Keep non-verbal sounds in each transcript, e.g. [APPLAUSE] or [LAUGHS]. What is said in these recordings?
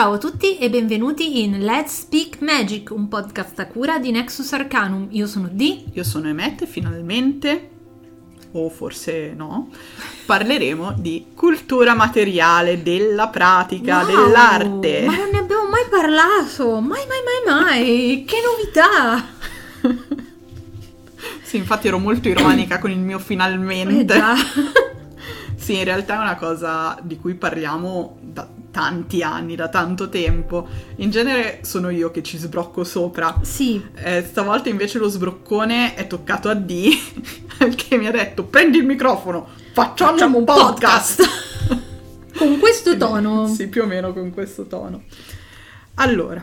Ciao a tutti e benvenuti in Let's Speak Magic, un podcast a cura di Nexus Arcanum. Io sono Di. Io sono Emette, finalmente, o forse no, parleremo di cultura materiale, della pratica, Wow, dell'arte. Ma non ne abbiamo mai parlato! Mai, mai, mai, mai! Che novità! [LAUGHS] Sì, infatti ero molto ironica con il mio Eh finalmente. già. [LAUGHS] Sì, in realtà è una cosa di cui parliamo da tanti anni, da tanto tempo. In genere sono io che ci sbrocco sopra. Sì, Eh, stavolta invece lo sbroccone è toccato a D, [LAUGHS] che mi ha detto prendi il microfono, facciamo, Facciamo un un podcast. [LAUGHS] con questo tono. Sì, più o meno con questo tono. Allora,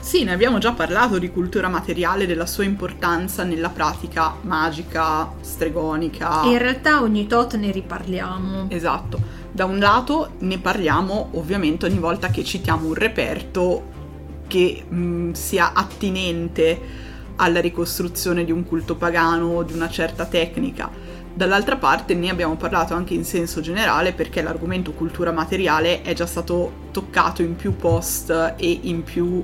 sì, ne abbiamo già parlato di cultura materiale, della sua importanza nella pratica magica, stregonica. E in realtà ogni tot ne riparliamo. Esatto. Da un lato ne parliamo ovviamente ogni volta che citiamo un reperto che mh, sia attinente alla ricostruzione di un culto pagano o di una certa tecnica. Dall'altra parte ne abbiamo parlato anche in senso generale perché l'argomento cultura materiale è già stato toccato in più post e in più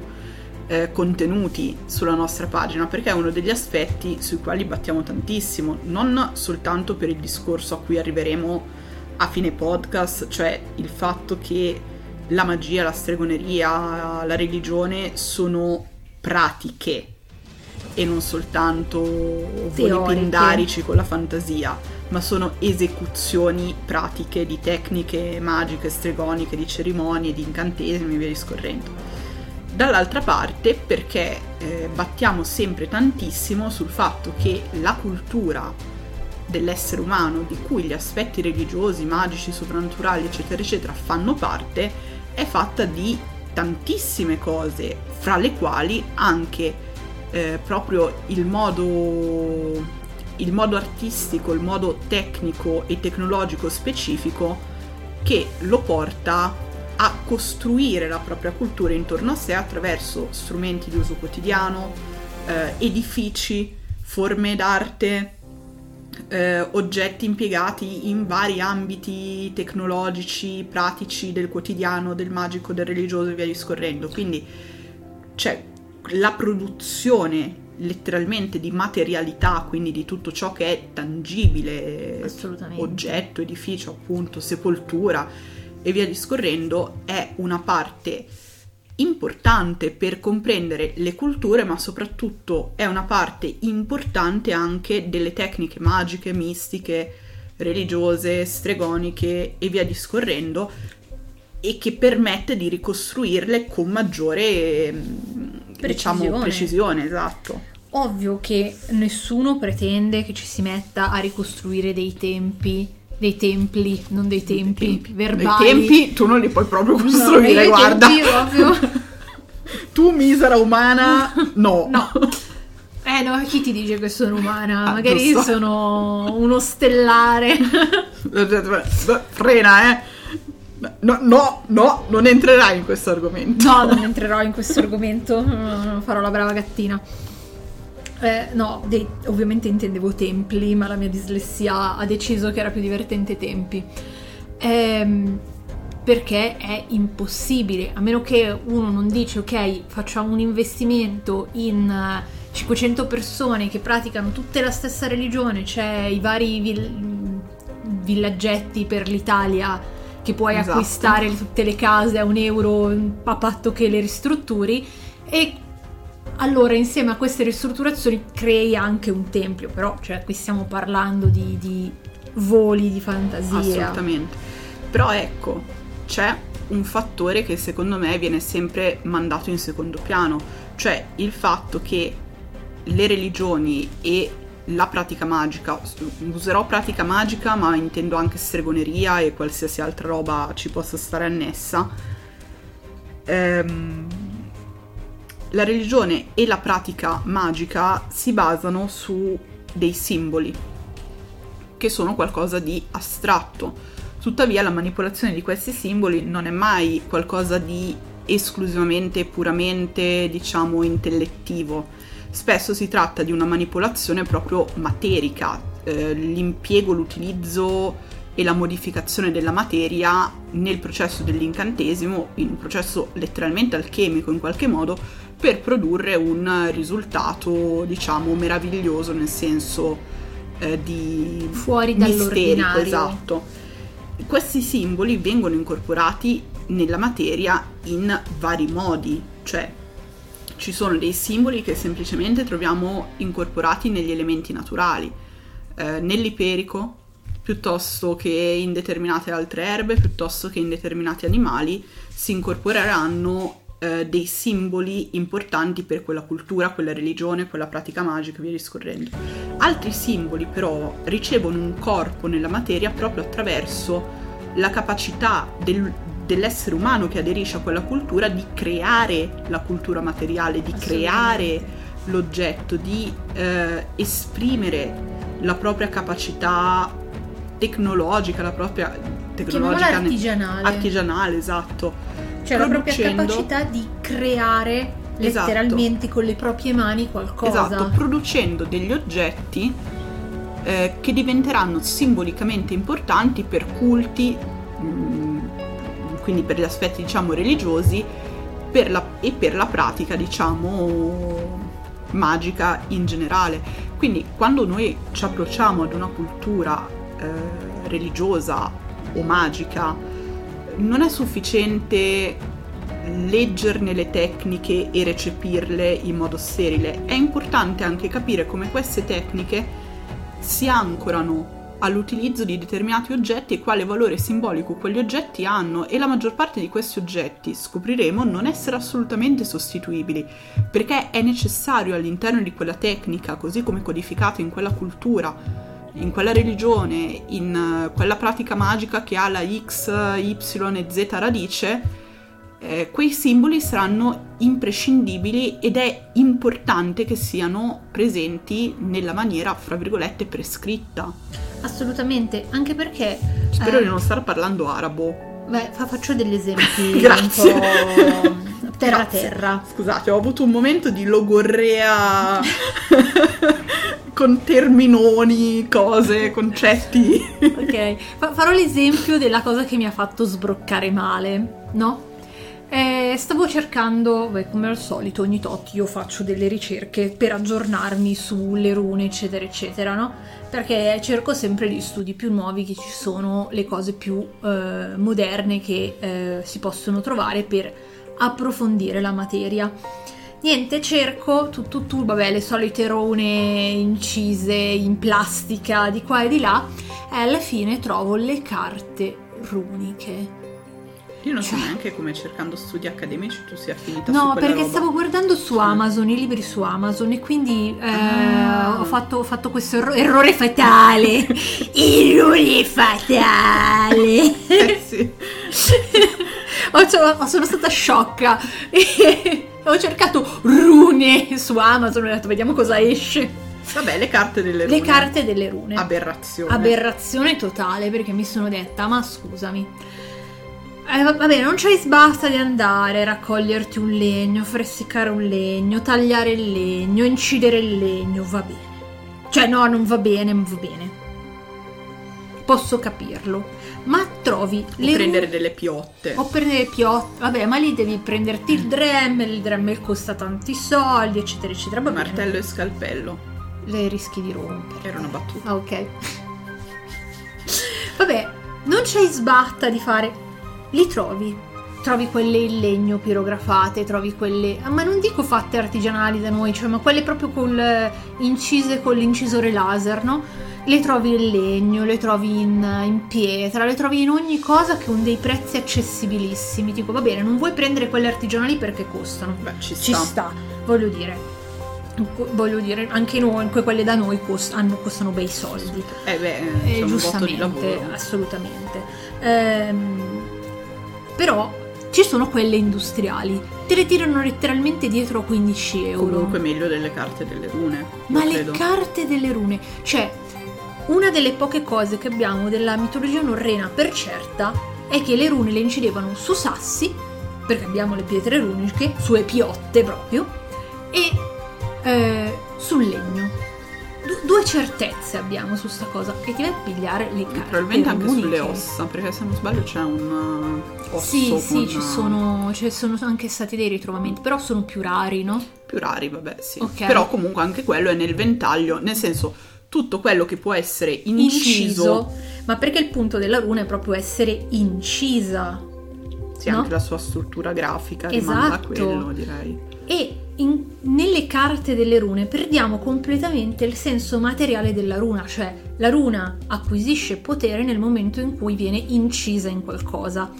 eh, contenuti sulla nostra pagina perché è uno degli aspetti sui quali battiamo tantissimo, non soltanto per il discorso a cui arriveremo a fine podcast, cioè il fatto che la magia, la stregoneria, la religione sono pratiche e non soltanto voli pindarici con la fantasia, ma sono esecuzioni pratiche di tecniche magiche, stregoniche, di cerimonie, di incantesimi e via discorrendo. Dall'altra parte perché eh, battiamo sempre tantissimo sul fatto che la cultura dell'essere umano, di cui gli aspetti religiosi, magici, soprannaturali, eccetera, eccetera, fanno parte, è fatta di tantissime cose, fra le quali anche eh, proprio il modo, il modo artistico, il modo tecnico e tecnologico specifico che lo porta a costruire la propria cultura intorno a sé attraverso strumenti di uso quotidiano, eh, edifici, forme d'arte, eh, oggetti impiegati in vari ambiti tecnologici, pratici del quotidiano, del magico, del religioso e via discorrendo. Quindi c'è la produzione letteralmente di materialità, quindi di tutto ciò che è tangibile, oggetto, edificio, appunto, sepoltura e via discorrendo, è una parte importante per comprendere le culture, ma soprattutto è una parte importante anche delle tecniche magiche, mistiche, religiose, stregoniche e via discorrendo, e che permette di ricostruirle con maggiore mm, diciamo, Precisione. precisione, esatto. Ovvio che nessuno pretende che ci si metta a ricostruire dei tempi, dei templi, non dei tempi, tempi. verbali. I tempi tu non li puoi proprio No, costruire, i guarda. tempi proprio- [LAUGHS] tu misera umana, no. [LAUGHS] No. Eh no, chi ti dice che sono umana? Ah, Magari giusto. sono uno stellare. [LAUGHS] Frena, eh. No, no, no, non entrerai in questo argomento. No, non entrerò in questo argomento, farò la brava gattina. Eh, no, dei- ovviamente intendevo templi, ma la mia dislessia ha deciso che era più divertente tempi. Ehm, perché è impossibile, a meno che uno non dice ok, facciamo un investimento in eh, 500 persone che praticano tutte la stessa religione, c'è i vari vill- villaggetti per l'Italia che puoi Esatto. acquistare tutte le case a un euro a patto che le ristrutturi e allora insieme a queste ristrutturazioni crei anche un tempio, però cioè qui stiamo parlando di, di voli di fantasia. Assolutamente. Però ecco, c'è un fattore che secondo me viene sempre mandato in secondo piano, cioè il fatto che le religioni e la pratica magica, userò pratica magica ma intendo anche stregoneria e qualsiasi altra roba ci possa stare annessa, ehm, la religione e la pratica magica si basano su dei simboli che sono qualcosa di astratto. Tuttavia la manipolazione di questi simboli non è mai qualcosa di esclusivamente puramente, diciamo, intellettivo. Spesso si tratta di una manipolazione proprio materica, eh, l'impiego, l'utilizzo e la modificazione della materia nel processo dell'incantesimo, in un processo letteralmente alchemico in qualche modo, per produrre un risultato, diciamo, meraviglioso nel senso eh, di Fuori dall'ordinario. esatto. Questi simboli vengono incorporati nella materia in vari modi, cioè ci sono dei simboli che semplicemente troviamo incorporati negli elementi naturali, eh, nell'iperico, piuttosto che in determinate altre erbe, piuttosto che in determinati animali, si incorporeranno eh, dei simboli importanti per quella cultura, quella religione, quella pratica magica e via discorrendo. Altri simboli però ricevono un corpo nella materia proprio attraverso la capacità del- dell'essere umano che aderisce a quella cultura di creare la cultura materiale, di creare l'oggetto, di eh, esprimere la propria capacità tecnologica, la propria tecnologica artigianale. artigianale, esatto. Cioè la propria capacità di creare Esatto. letteralmente con le proprie mani qualcosa. Esatto, producendo degli oggetti eh, che diventeranno simbolicamente importanti per culti, mm, quindi per gli aspetti diciamo religiosi per la- e per la pratica diciamo magica in generale. Quindi quando noi ci approcciamo ad una cultura eh, religiosa o magica, non è sufficiente leggerne le tecniche e recepirle in modo sterile. È importante anche capire come queste tecniche si ancorano all'utilizzo di determinati oggetti e quale valore simbolico quegli oggetti hanno e la maggior parte di questi oggetti scopriremo non essere assolutamente sostituibili perché è necessario all'interno di quella tecnica così come codificato in quella cultura in quella religione, in eh, quella pratica magica che ha la X, Y e Z radice, eh, quei simboli saranno imprescindibili ed è importante che siano presenti nella maniera, fra virgolette, prescritta. Assolutamente, anche perché Spero Eh. di non star parlando arabo. beh, fa- faccio degli esempi [LAUGHS] Grazie. un po' terra Grazie. terra. Scusate, ho avuto un momento di logorrea [LAUGHS] con terminoni, cose, concetti. Ok, Fa- farò l'esempio della cosa che mi ha fatto sbroccare male, no? Eh, stavo cercando, beh, come al solito, ogni tot io faccio delle ricerche per aggiornarmi sulle rune, eccetera, eccetera, no? Perché cerco sempre gli studi più nuovi che ci sono, le cose più eh, moderne che eh, si possono trovare per approfondire la materia. Niente, cerco tu, tu, tu, vabbè, le solite rune incise in plastica di qua e di là e alla fine trovo le carte runiche. Io non so neanche come cercando studi accademici tu sia finita No, perché roba. stavo guardando su. Amazon, i libri su Amazon e quindi eh, Ah. ho, fatto, ho fatto questo erro- errore fatale. [LAUGHS] errore fatale. Eh sì. Ho- sono stata sciocca. [LAUGHS] Ho cercato rune su Amazon e ho detto vediamo cosa esce. Vabbè, le carte delle rune. Le carte delle rune. Aberrazione. Aberrazione totale perché mi sono detta, ma scusami. Eh, va- vabbè, non c'hai sbasta di andare, raccoglierti un legno, fressicare un legno, tagliare il legno, incidere il legno, va bene. Cioè, no, non va bene, non va bene. Posso capirlo. Ma trovi O le prendere delle piotte. o prendere piotte. Vabbè, ma lì devi prenderti il Dremel, il Dremel costa tanti soldi, eccetera, eccetera. Va bene. Martello e scalpello. Le rischi di rompere. Era una battuta. Ah, ok. [LAUGHS] Vabbè, non c'hai sbatta di fare. Li trovi. Trovi quelle in legno pirografate, trovi quelle. ah, Ma non dico fatte artigianali da noi, cioè, ma quelle proprio col, incise con l'incisore laser, no? Le trovi in legno, le trovi in, in pietra, le trovi in ogni cosa con dei prezzi accessibilissimi. Dico, va bene, non vuoi prendere quelle artigianali perché costano. Beh, ci sta. Ci sta, voglio dire. Voglio dire, anche noi, quelle da noi cost- hanno- costano bei soldi. Eh beh, Eh, c'è un botto di giustamente, lavoro. assolutamente. Ehm, però ci sono quelle industriali. Te le tirano letteralmente dietro a 15 euro. Comunque meglio delle carte delle rune. Ma le credo. carte delle rune, cioè una delle poche cose che abbiamo della mitologia norrena per certa è che le rune le incidevano su sassi, perché abbiamo le pietre runiche, sulle piotte proprio, e eh, sul legno. Du- due certezze abbiamo su sta cosa e ti vai a pigliare le carte Probabilmente anche runiche. sulle ossa, perché se non sbaglio c'è un uh, osso Sì, sì, ci uh, sono, ci sono anche stati dei ritrovamenti, però sono più rari, no? più rari, vabbè, sì. Ok. Però comunque anche quello è nel ventaglio, nel senso tutto quello che può essere inciso, Ma perché il punto della runa è proprio essere incisa. sì, no? anche la sua struttura grafica rimanda a Esatto. quello, direi. E in- nelle carte delle rune perdiamo completamente il senso materiale della runa, cioè la runa acquisisce potere nel momento in cui viene incisa in qualcosa.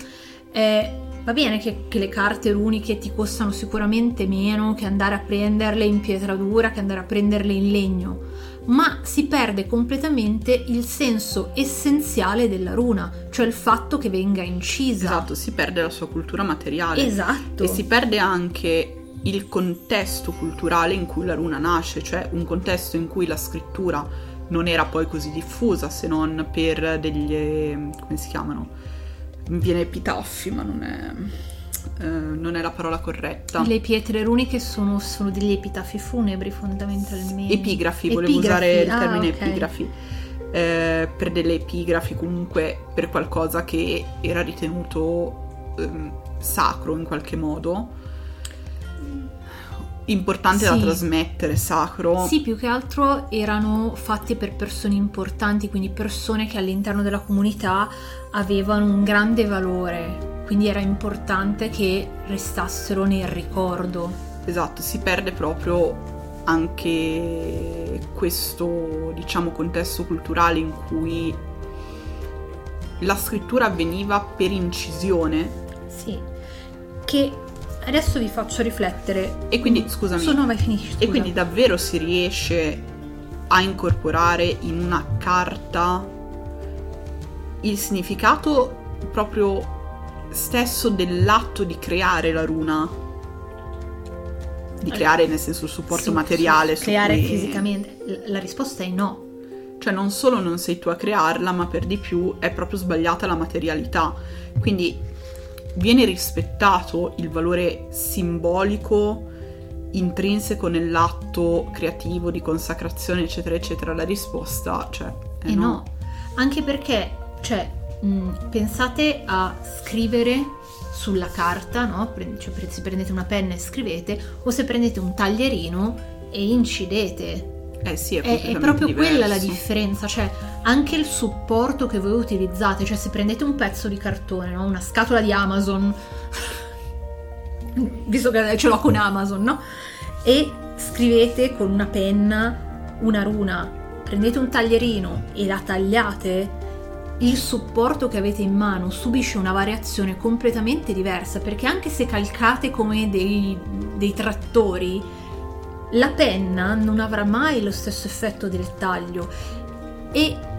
Eh, va bene che, che le carte runiche ti costano sicuramente meno che andare a prenderle in pietra dura, che andare a prenderle in legno, ma si perde completamente il senso essenziale della runa, cioè il fatto che venga incisa. Esatto, si perde la sua cultura materiale. Esatto. E si perde anche il contesto culturale in cui la runa nasce, cioè un contesto in cui la scrittura non era poi così diffusa se non per degli... come si chiamano? Mi viene epitaffi, ma non è... eh, non è la parola corretta. Le pietre runiche sono, sono degli epitafi funebri fondamentalmente. Epigrafi, volevo Epigrafi, usare il ah, termine ok. epigrafi. Eh, per delle epigrafi comunque per qualcosa che era ritenuto ehm, sacro in qualche modo importante da Sì. trasmettere sacro Sì, più che altro erano fatti per persone importanti, quindi persone che all'interno della comunità avevano un grande valore, quindi era importante che restassero nel ricordo. esatto si perde proprio anche questo diciamo contesto culturale in cui la scrittura avveniva per incisione Sì, che adesso vi faccio riflettere. e quindi scusami Sono vai finisci. E scusa. quindi davvero si riesce a incorporare in una carta il significato proprio stesso dell'atto di creare la runa? Di creare nel senso il supporto Sì, materiale. sì, su creare cui- fisicamente. La risposta è no. Cioè non solo non sei tu a crearla, ma per di più è proprio sbagliata la materialità. Quindi viene rispettato il valore simbolico intrinseco nell'atto creativo di consacrazione, eccetera, eccetera. La risposta, cioè, è E no. Anche perché, cioè, mh, pensate a scrivere sulla carta, no? Pre- cioè, se prendete una penna e scrivete, o se prendete un taglierino e incidete. Eh sì, è, È, è proprio quella la diverso. differenza, cioè anche il supporto che voi utilizzate, cioè se prendete un pezzo di cartone, no? una scatola di Amazon, [LAUGHS] visto che ce l'ho con Amazon, no? E scrivete con una penna una runa, prendete un taglierino e la tagliate, il supporto che avete in mano subisce una variazione completamente diversa, perché anche se calcate come dei, dei trattori, la penna non avrà mai lo stesso effetto del taglio e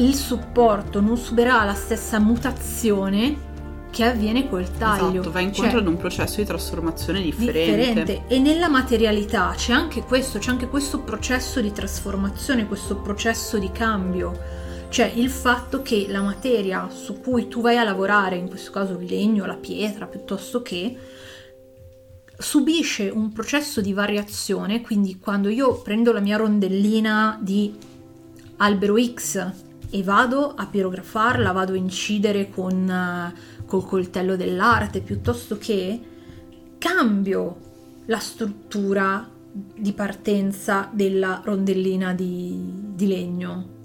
il supporto non subirà la stessa mutazione che avviene col taglio. Esatto, va incontro Cioè, ad un processo di trasformazione differente. differente. E nella materialità c'è anche questo, c'è anche questo processo di trasformazione, questo processo di cambio. Cioè il fatto che la materia su cui tu vai a lavorare, in questo caso il legno, la pietra, piuttosto che, subisce un processo di variazione, quindi quando io prendo la mia rondellina di albero X e vado a pirografarla, vado a incidere con, eh, col coltello dell'arte, piuttosto che cambio la struttura di partenza della rondellina di, di legno.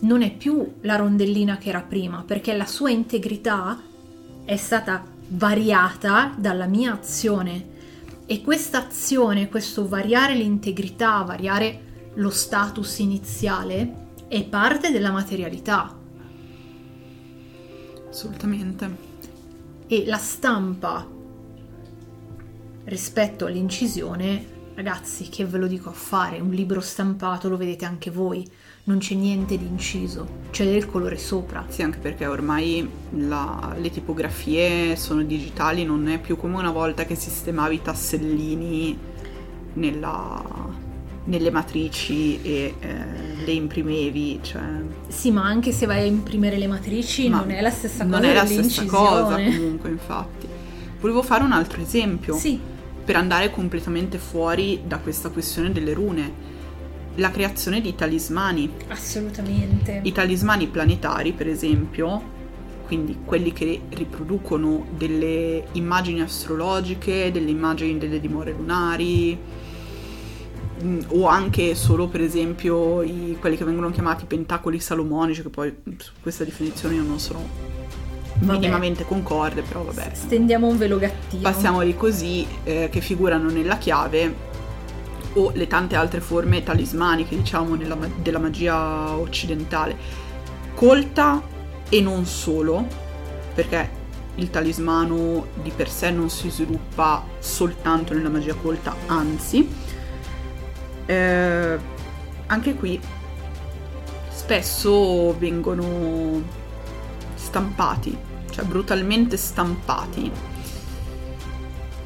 Non è più la rondellina che era prima, perché la sua integrità è stata variata dalla mia azione. E questa azione, questo variare l'integrità, variare lo status iniziale, è parte della materialità. Assolutamente. E la stampa rispetto all'incisione, ragazzi, che ve lo dico a fare? Un libro stampato lo vedete anche voi, non c'è niente di inciso, c'è del colore sopra. Sì, anche perché ormai la- le tipografie sono digitali, non è più come una volta che sistemavi i tassellini nella- nelle matrici e eh, le imprimevi, cioè Sì, ma anche se vai a imprimere le matrici Ma non è la stessa cosa non è la stessa cosa comunque, infatti. Volevo fare un altro esempio Sì, per andare completamente fuori da questa questione delle rune. la creazione di talismani. Assolutamente. I talismani planetari, per esempio, quindi quelli che riproducono delle immagini astrologiche, delle immagini delle dimore lunari, o anche solo per esempio i, quelli che vengono chiamati pentacoli salomonici, che poi su questa definizione io non sono Vabbè. minimamente concorde, però vabbè. Stendiamo un velo gattino. Passiamoli così, eh, che figurano nella chiave o le tante altre forme talismaniche, diciamo, nella della magia occidentale. Colta e non solo, perché il talismano di per sé non si sviluppa soltanto nella magia colta, anzi, eh, anche qui spesso vengono stampati, cioè brutalmente stampati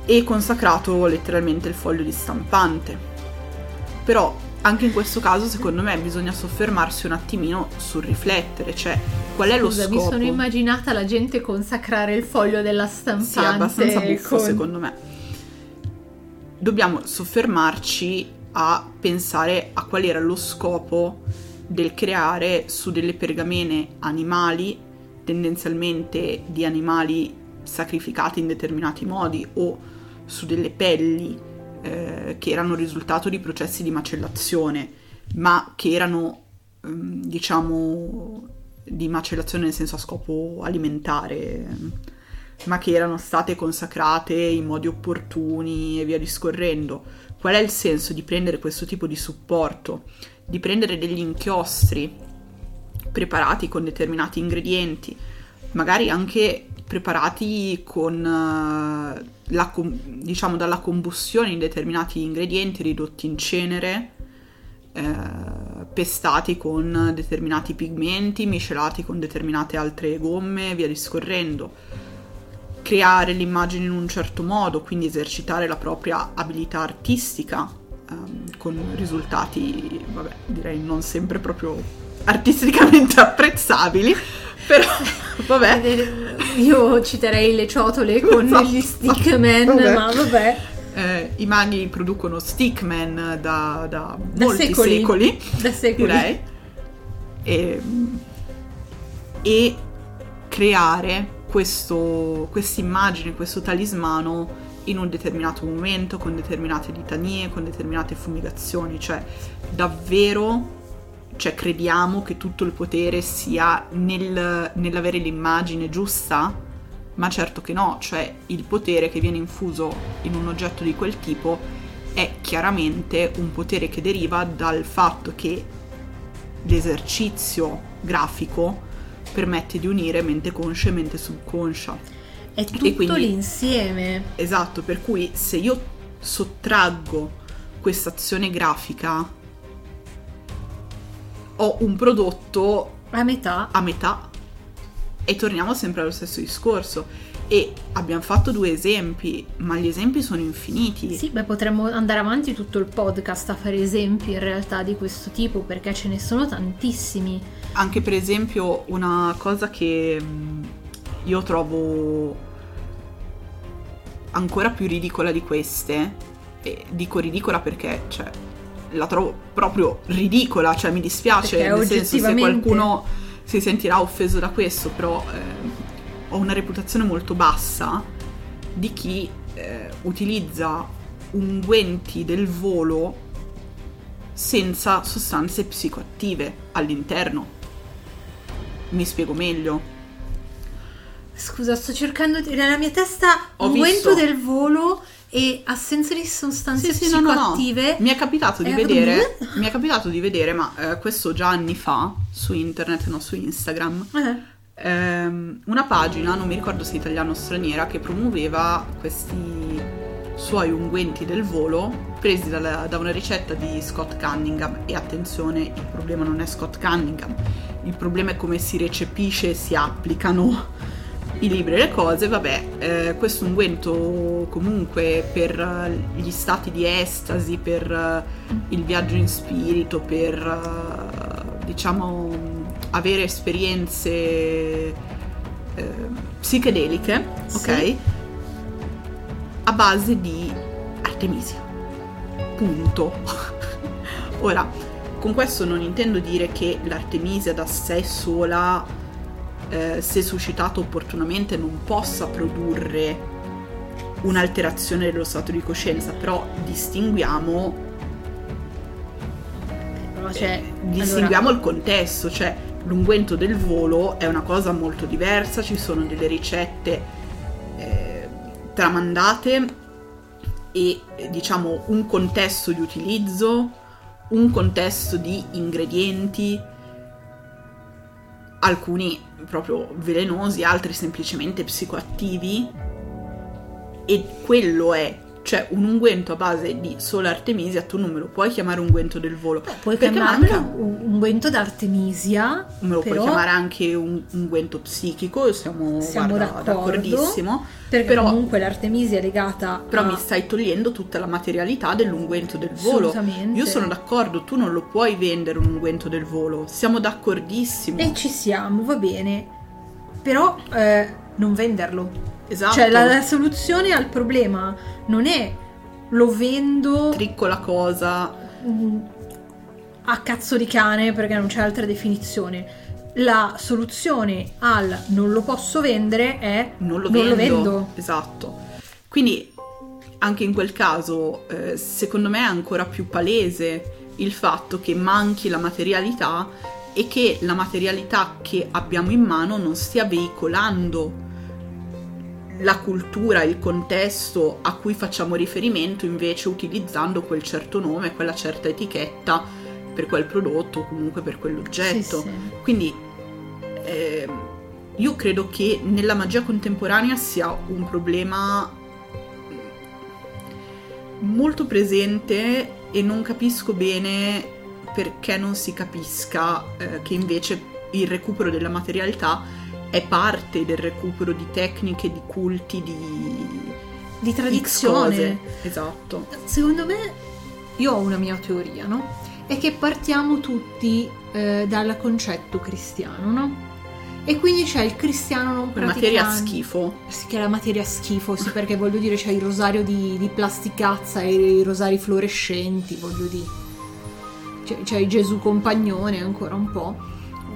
e consacrato letteralmente il foglio di stampante. Però anche in questo caso secondo me bisogna soffermarsi un attimino sul riflettere, cioè qual è Scusa, lo mi scopo? sono immaginata la gente consacrare il foglio della stampante. Sì, è abbastanza buffo con- secondo me. Dobbiamo soffermarci a pensare a qual era lo scopo del creare su delle pergamene animali, tendenzialmente di animali sacrificati in determinati modi o su delle pelli eh, che erano risultato di processi di macellazione, ma che erano ehm, diciamo di macellazione nel senso a scopo alimentare, ma che erano state consacrate in modi opportuni e via discorrendo. Qual è il senso di prendere questo tipo di supporto? Di prendere degli inchiostri preparati con determinati ingredienti, magari anche preparati con eh, la diciamo dalla combustione in determinati ingredienti ridotti in cenere, eh, pestati con determinati pigmenti, miscelati con determinate altre gomme, via discorrendo. Creare l'immagine in un certo modo, quindi esercitare la propria abilità artistica ehm, con risultati, vabbè, direi non sempre proprio artisticamente [LAUGHS] apprezzabili, però [LAUGHS] vabbè. Eh, Io citerei le ciotole con Esatto. gli stickman, Vabbè. ma vabbè. Eh, I maghi producono stickman da, da Da molti secoli. secoli, Da secoli. direi, e, e creare questo, quest'immagine, questo talismano in un determinato momento, con determinate litanie, con determinate fumigazioni, cioè davvero cioè crediamo che tutto il potere sia nel- nell'avere l'immagine giusta? Ma certo che no, cioè il potere che viene infuso in un oggetto di quel tipo è chiaramente un potere che deriva dal fatto che l'esercizio grafico permette di unire mente conscia e mente subconscia. È tutto quindi- l'insieme. Esatto, per cui se io sottraggo questa azione grafica ho un prodotto A metà. a metà e torniamo sempre allo stesso discorso e abbiamo fatto due esempi ma gli esempi sono infiniti Sì, beh, potremmo andare avanti tutto il podcast a fare esempi in realtà di questo tipo perché ce ne sono tantissimi. Anche per esempio una cosa che mh, io trovo ancora più ridicola di queste e dico ridicola perché cioè la trovo proprio ridicola cioè mi dispiace Perché nel senso se qualcuno si sentirà offeso da questo però eh, ho una reputazione molto bassa di chi eh, utilizza unguenti del volo senza sostanze psicoattive all'interno mi spiego meglio. Scusa, sto cercando di... Nella mia testa Ho visto- vento del volo e assenza di sostanze Sì, sì, no, no. Mi è capitato di Eh, vedere, [LAUGHS] mi è capitato di vedere, ma eh, questo già anni fa su internet, no, su Instagram, ehm, una pagina, non mi ricordo se italiana o straniera, che promuoveva questi suoi unguenti del volo presi dalla- da una ricetta di Scott Cunningham. E attenzione, il problema non è Scott Cunningham, il problema è come si recepisce e si applicano i libri e le cose, vabbè, eh, questo unguento comunque per eh, gli stati di estasi, per eh, il viaggio in spirito, per eh, diciamo avere esperienze eh, psichedeliche, Sì. ok? Base di Artemisia. Punto. [LAUGHS] Ora, con questo non intendo dire che l'Artemisia da sé sola, eh, se suscitata opportunamente, non possa produrre un'alterazione dello stato di coscienza, però distinguiamo, c'è... distinguiamo allora, il contesto, cioè l'unguento del volo è una cosa molto diversa, ci sono delle ricette tramandate e diciamo un contesto di utilizzo, un contesto di ingredienti, alcuni proprio velenosi, altri semplicemente psicoattivi e quello è cioè un unguento a base di sola artemisia tu non me lo puoi chiamare unguento del volo. Puoi perché chiamarlo un unguento d'artemisia, me lo però, puoi chiamare anche un unguento psichico siamo, Siamo guarda, d'accordo. d'accordissimo. perché però, comunque l'artemisia è legata però a... mi stai togliendo tutta la materialità dell'unguento del volo. Io sono d'accordo tu non lo puoi vendere un unguento del volo. Siamo d'accordissimo. E ci siamo, va bene. Però eh, non venderlo. esatto Cioè la, la soluzione al problema non è lo vendo tricco la cosa mm, a cazzo di cane perché non c'è altra definizione. La soluzione al non lo posso vendere è non lo Non vendo. lo vendo. Esatto. Quindi anche in quel caso, eh, secondo me è ancora più palese il fatto che manchi la materialità e che la materialità che abbiamo in mano non stia veicolando la cultura, il contesto a cui facciamo riferimento, invece utilizzando quel certo nome, quella certa etichetta per quel prodotto o comunque per quell'oggetto. Sì, sì. Quindi ehm, io credo che nella magia contemporanea sia un problema molto presente e non capisco bene perché non si capisca eh, che invece il recupero della materialità è parte del recupero di tecniche, di culti, di Di tradizione. Esatto. Secondo me, io ho una mia teoria, no? È che partiamo tutti eh, dal concetto cristiano, no? E quindi c'è il cristiano non La praticante. materia schifo. Sì, che è la materia schifo, sì, perché voglio dire c'è il rosario di, di plasticazza e i rosari fluorescenti, voglio dire. C'è, c'è Gesù compagnone ancora un po'.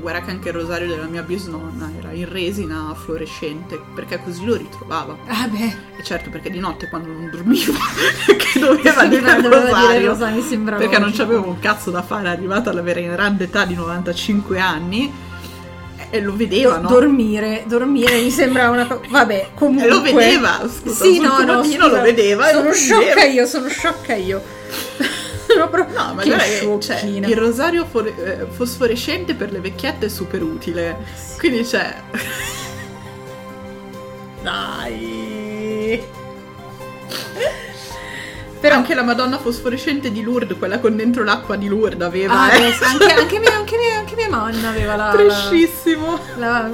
Guarda che anche il rosario della mia bisnonna era in resina fluorescente, perché così lo ritrovava. Ah beh, E certo, perché di notte quando non dormivo, [LAUGHS] che doveva dire il rosario, mi sembra perché non c'avevo un cazzo da fare, arrivata alla vera grande età di 95 anni, e lo vedeva, no? dormire, dormire mi sembra una cosa. Vabbè, comunque. [LAUGHS] E lo vedeva, scusa, sì, no, no, scusa, lo vedeva Sono sciocca vedeva. io, sono sciocca io. [LAUGHS] No, ma guarda che cioè, il rosario fore- eh, fosforescente per le vecchiette è super utile. Quindi c'è. [LAUGHS] Dai. Però. Anche la Madonna fosforescente di Lourdes, quella con dentro l'acqua di Lourdes, aveva. Ah, eh. anche, anche mia, anche, mia, anche mia mamma aveva la. la, Trescissimo. la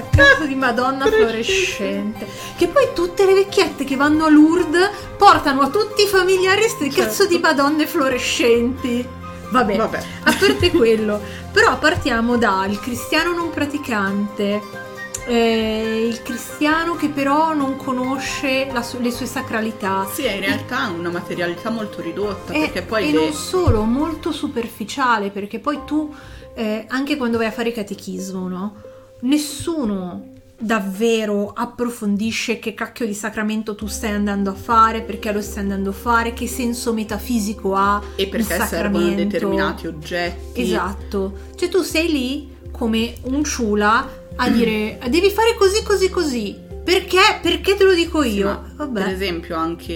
questa cazzo di Madonna fluorescente. Che poi tutte le vecchiette che vanno a Lourdes portano a tutti i familiari queste Certo. cazzo di Madonne fluorescenti. Vabbè, Vabbè. a parte quello. Però partiamo dal cristiano non praticante. eh, il cristiano che però non conosce su- le sue sacralità. Sì, è in realtà ha una materialità molto ridotta, E, perché poi e le- non solo, molto superficiale, perché poi tu, eh, anche quando vai a fare catechismo, no? Nessuno davvero approfondisce che cacchio di sacramento tu stai andando a fare, perché lo stai andando a fare, che senso metafisico ha e il perché servono determinati oggetti. Esatto. Cioè tu sei lì come un ciula a dire [CLEARS THROAT] devi fare così così così. Perché? Perché te lo dico Sì, io? ma Vabbè. Per esempio anche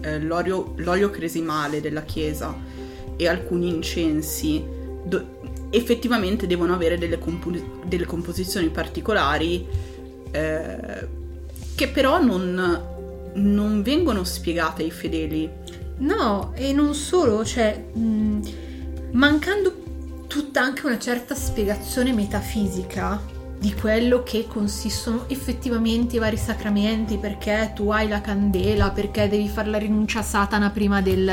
eh, l'olio, l'olio cresimale della chiesa e alcuni incensi do- effettivamente devono avere delle, compo- delle composizioni particolari eh, che però non, non vengono spiegate ai fedeli. No, e non solo, cioè, mh, mancando tutta anche una certa spiegazione metafisica di quello che consistono effettivamente i vari sacramenti, perché tu hai la candela, perché devi fare la rinuncia a Satana prima del...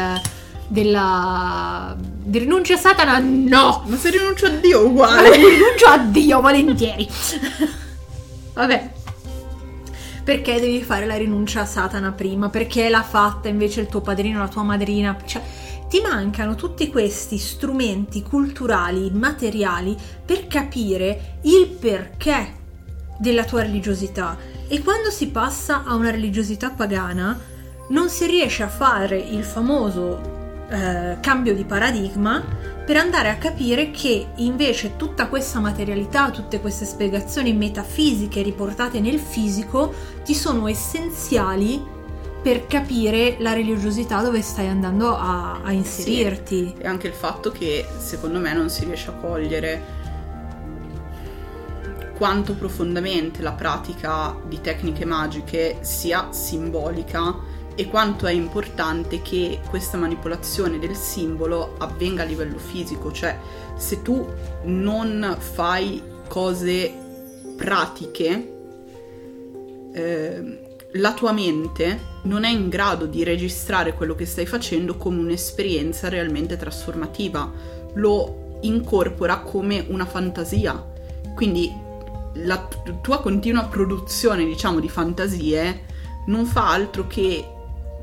della... di rinuncia a Satana? No! Ma se rinuncio a Dio uguale! rinuncio a Dio volentieri. Vabbè. Perché devi fare la rinuncia a Satana prima? Perché l'ha fatta invece il tuo padrino la tua madrina? Cioè, ti mancano tutti questi strumenti culturali, materiali per capire il perché della tua religiosità. E quando si passa a una religiosità pagana, non si riesce a fare il famoso eh, cambio di paradigma per andare a capire che invece tutta questa materialità, tutte queste spiegazioni metafisiche riportate nel fisico ti sono essenziali per capire la religiosità dove stai andando a, a inserirti. Sì, e anche il fatto che secondo me non si riesce a cogliere quanto profondamente la pratica di tecniche magiche sia simbolica e quanto è importante che questa manipolazione del simbolo avvenga a livello fisico, cioè se tu non fai cose pratiche, eh, la tua mente non è in grado di registrare quello che stai facendo come un'esperienza realmente trasformativa, lo incorpora come una fantasia. Quindi la tua continua produzione, diciamo, di fantasie non fa altro che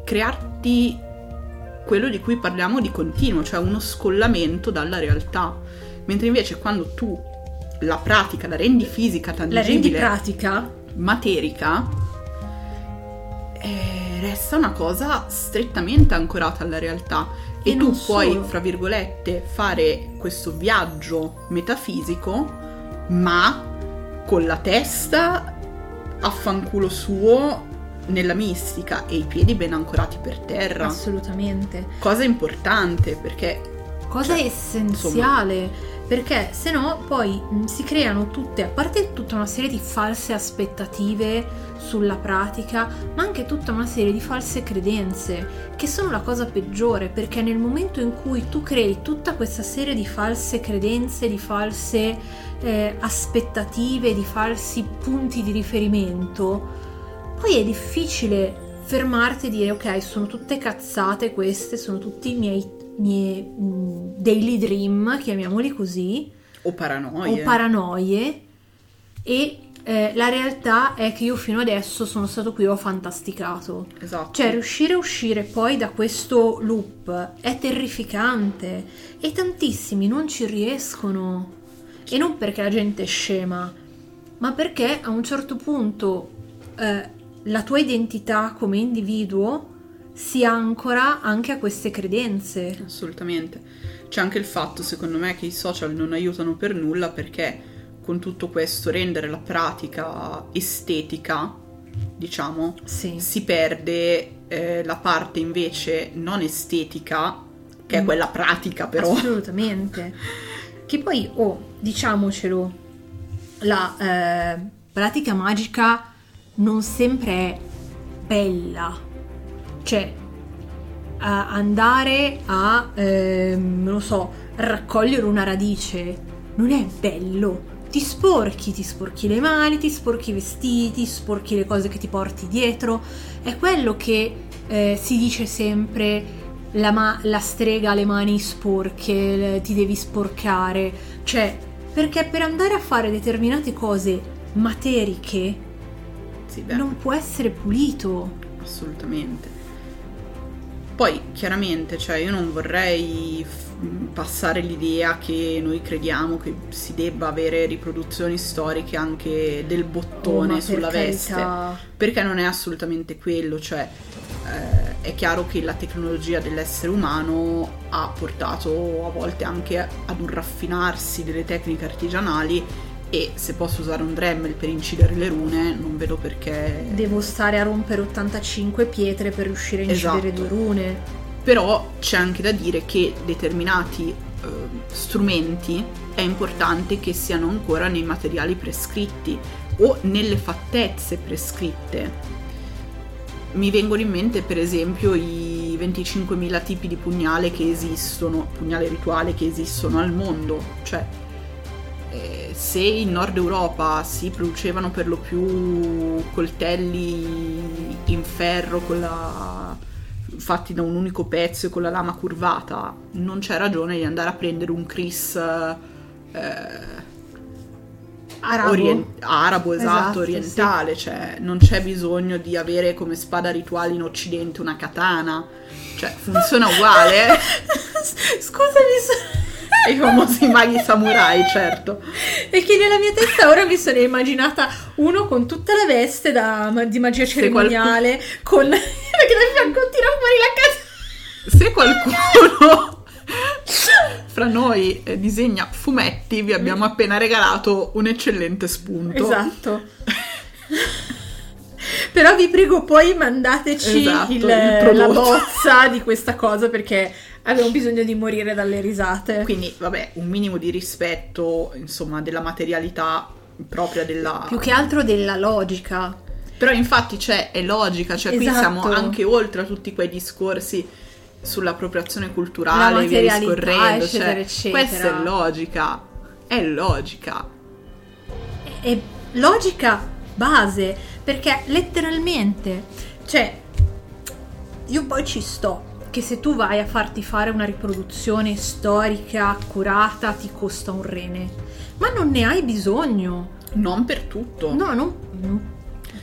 crearti quello di cui parliamo di continuo, cioè uno scollamento dalla realtà. Mentre invece quando tu la pratica, la rendi fisica, tangibile, la rendi pratica, materica, eh, resta una cosa strettamente ancorata alla realtà. E, e tu puoi, solo. fra virgolette, fare questo viaggio metafisico, ma con la testa a fanculo suo nella mistica e i piedi ben ancorati per terra. Assolutamente. Cosa importante perché... Cosa cioè, essenziale. Insomma, perché se no poi mh, si creano tutte, a parte tutta una serie di false aspettative sulla pratica, ma anche tutta una serie di false credenze, che sono la cosa peggiore, perché nel momento in cui tu crei tutta questa serie di false credenze, di false eh, aspettative, di falsi punti di riferimento, poi è difficile fermarti e dire ok, sono tutte cazzate queste, sono tutti i miei, miei mm, daily dream, chiamiamoli così. O paranoie. O paranoie. E eh, la realtà è che io fino adesso sono stato qui e ho fantasticato. Esatto. Cioè, riuscire a uscire poi da questo loop è terrificante e tantissimi non ci riescono. E non perché la gente è scema, ma perché a un certo punto eh, la tua identità come individuo si ancora anche a queste credenze. Assolutamente. C'è anche il fatto, secondo me, che i social non aiutano per nulla perché con tutto questo rendere la pratica estetica, diciamo, sì. si perde eh, la parte invece non estetica, che è mm. quella pratica però. Assolutamente. che poi, oh, diciamocelo, la eh, pratica magica non sempre è bella. Cioè, a andare a, ehm, non so, raccogliere una radice non è bello. Ti sporchi, ti sporchi le mani, ti sporchi i vestiti, sporchi le cose che ti porti dietro. È quello che eh, si dice sempre, la, ma- la strega ha le mani sporche, le- ti devi sporcare. Cioè, perché per andare a fare determinate cose materiche sì, non può essere pulito. Assolutamente. Poi, chiaramente, cioè, io non vorrei f- passare l'idea che noi crediamo che si debba avere riproduzioni storiche anche del bottone oh, sulla per veste, carità. perché non è assolutamente quello, cioè eh, è chiaro che la tecnologia dell'essere umano ha portato a volte anche ad un raffinarsi delle tecniche artigianali e se posso usare un Dremel per incidere le rune non vedo perché. Devo stare a rompere 85 pietre per riuscire a incidere esatto. due rune. Però c'è anche da dire che determinati eh, strumenti è importante che siano ancora nei materiali prescritti o nelle fattezze prescritte. Mi vengono in mente per esempio i 25.000 tipi di pugnale che esistono, pugnale rituale che esistono al mondo, cioè eh, se in Nord Europa si producevano per lo più coltelli in ferro la... fatti da un unico pezzo e con la lama curvata, non c'è ragione di andare a prendere un Chris eh, Arabo. orien- arabo, esatto, Esatto, orientale, cioè non c'è bisogno di avere come spada rituale in occidente una katana, cioè funziona uguale, [LAUGHS] Scusami, [LAUGHS] i famosi maghi samurai, certo. è che nella mia testa ora mi sono immaginata uno con tutta la veste da, di magia cerimoniale, con... [LAUGHS] perché dal fianco tira fuori la casa. Se qualcuno [LAUGHS] fra noi eh, disegna fumetti, vi abbiamo appena regalato un eccellente spunto. Esatto. Però vi prego poi mandateci Esatto, il- il la bozza di questa cosa perché avevo bisogno di morire dalle risate. Quindi, vabbè, un minimo di rispetto, insomma, della materialità propria della... Più che altro della logica. Però infatti c'è, è logica, cioè qui Esatto. siamo anche oltre a tutti quei discorsi sull'appropriazione La culturale e via discorrendo, eccetera, cioè, eccetera. questa è logica, è logica. È logica base, perché letteralmente, cioè, io poi ci sto, che se tu vai a farti fare una riproduzione storica, accurata, ti costa un rene. Ma non ne hai bisogno. Non per tutto. No, non non-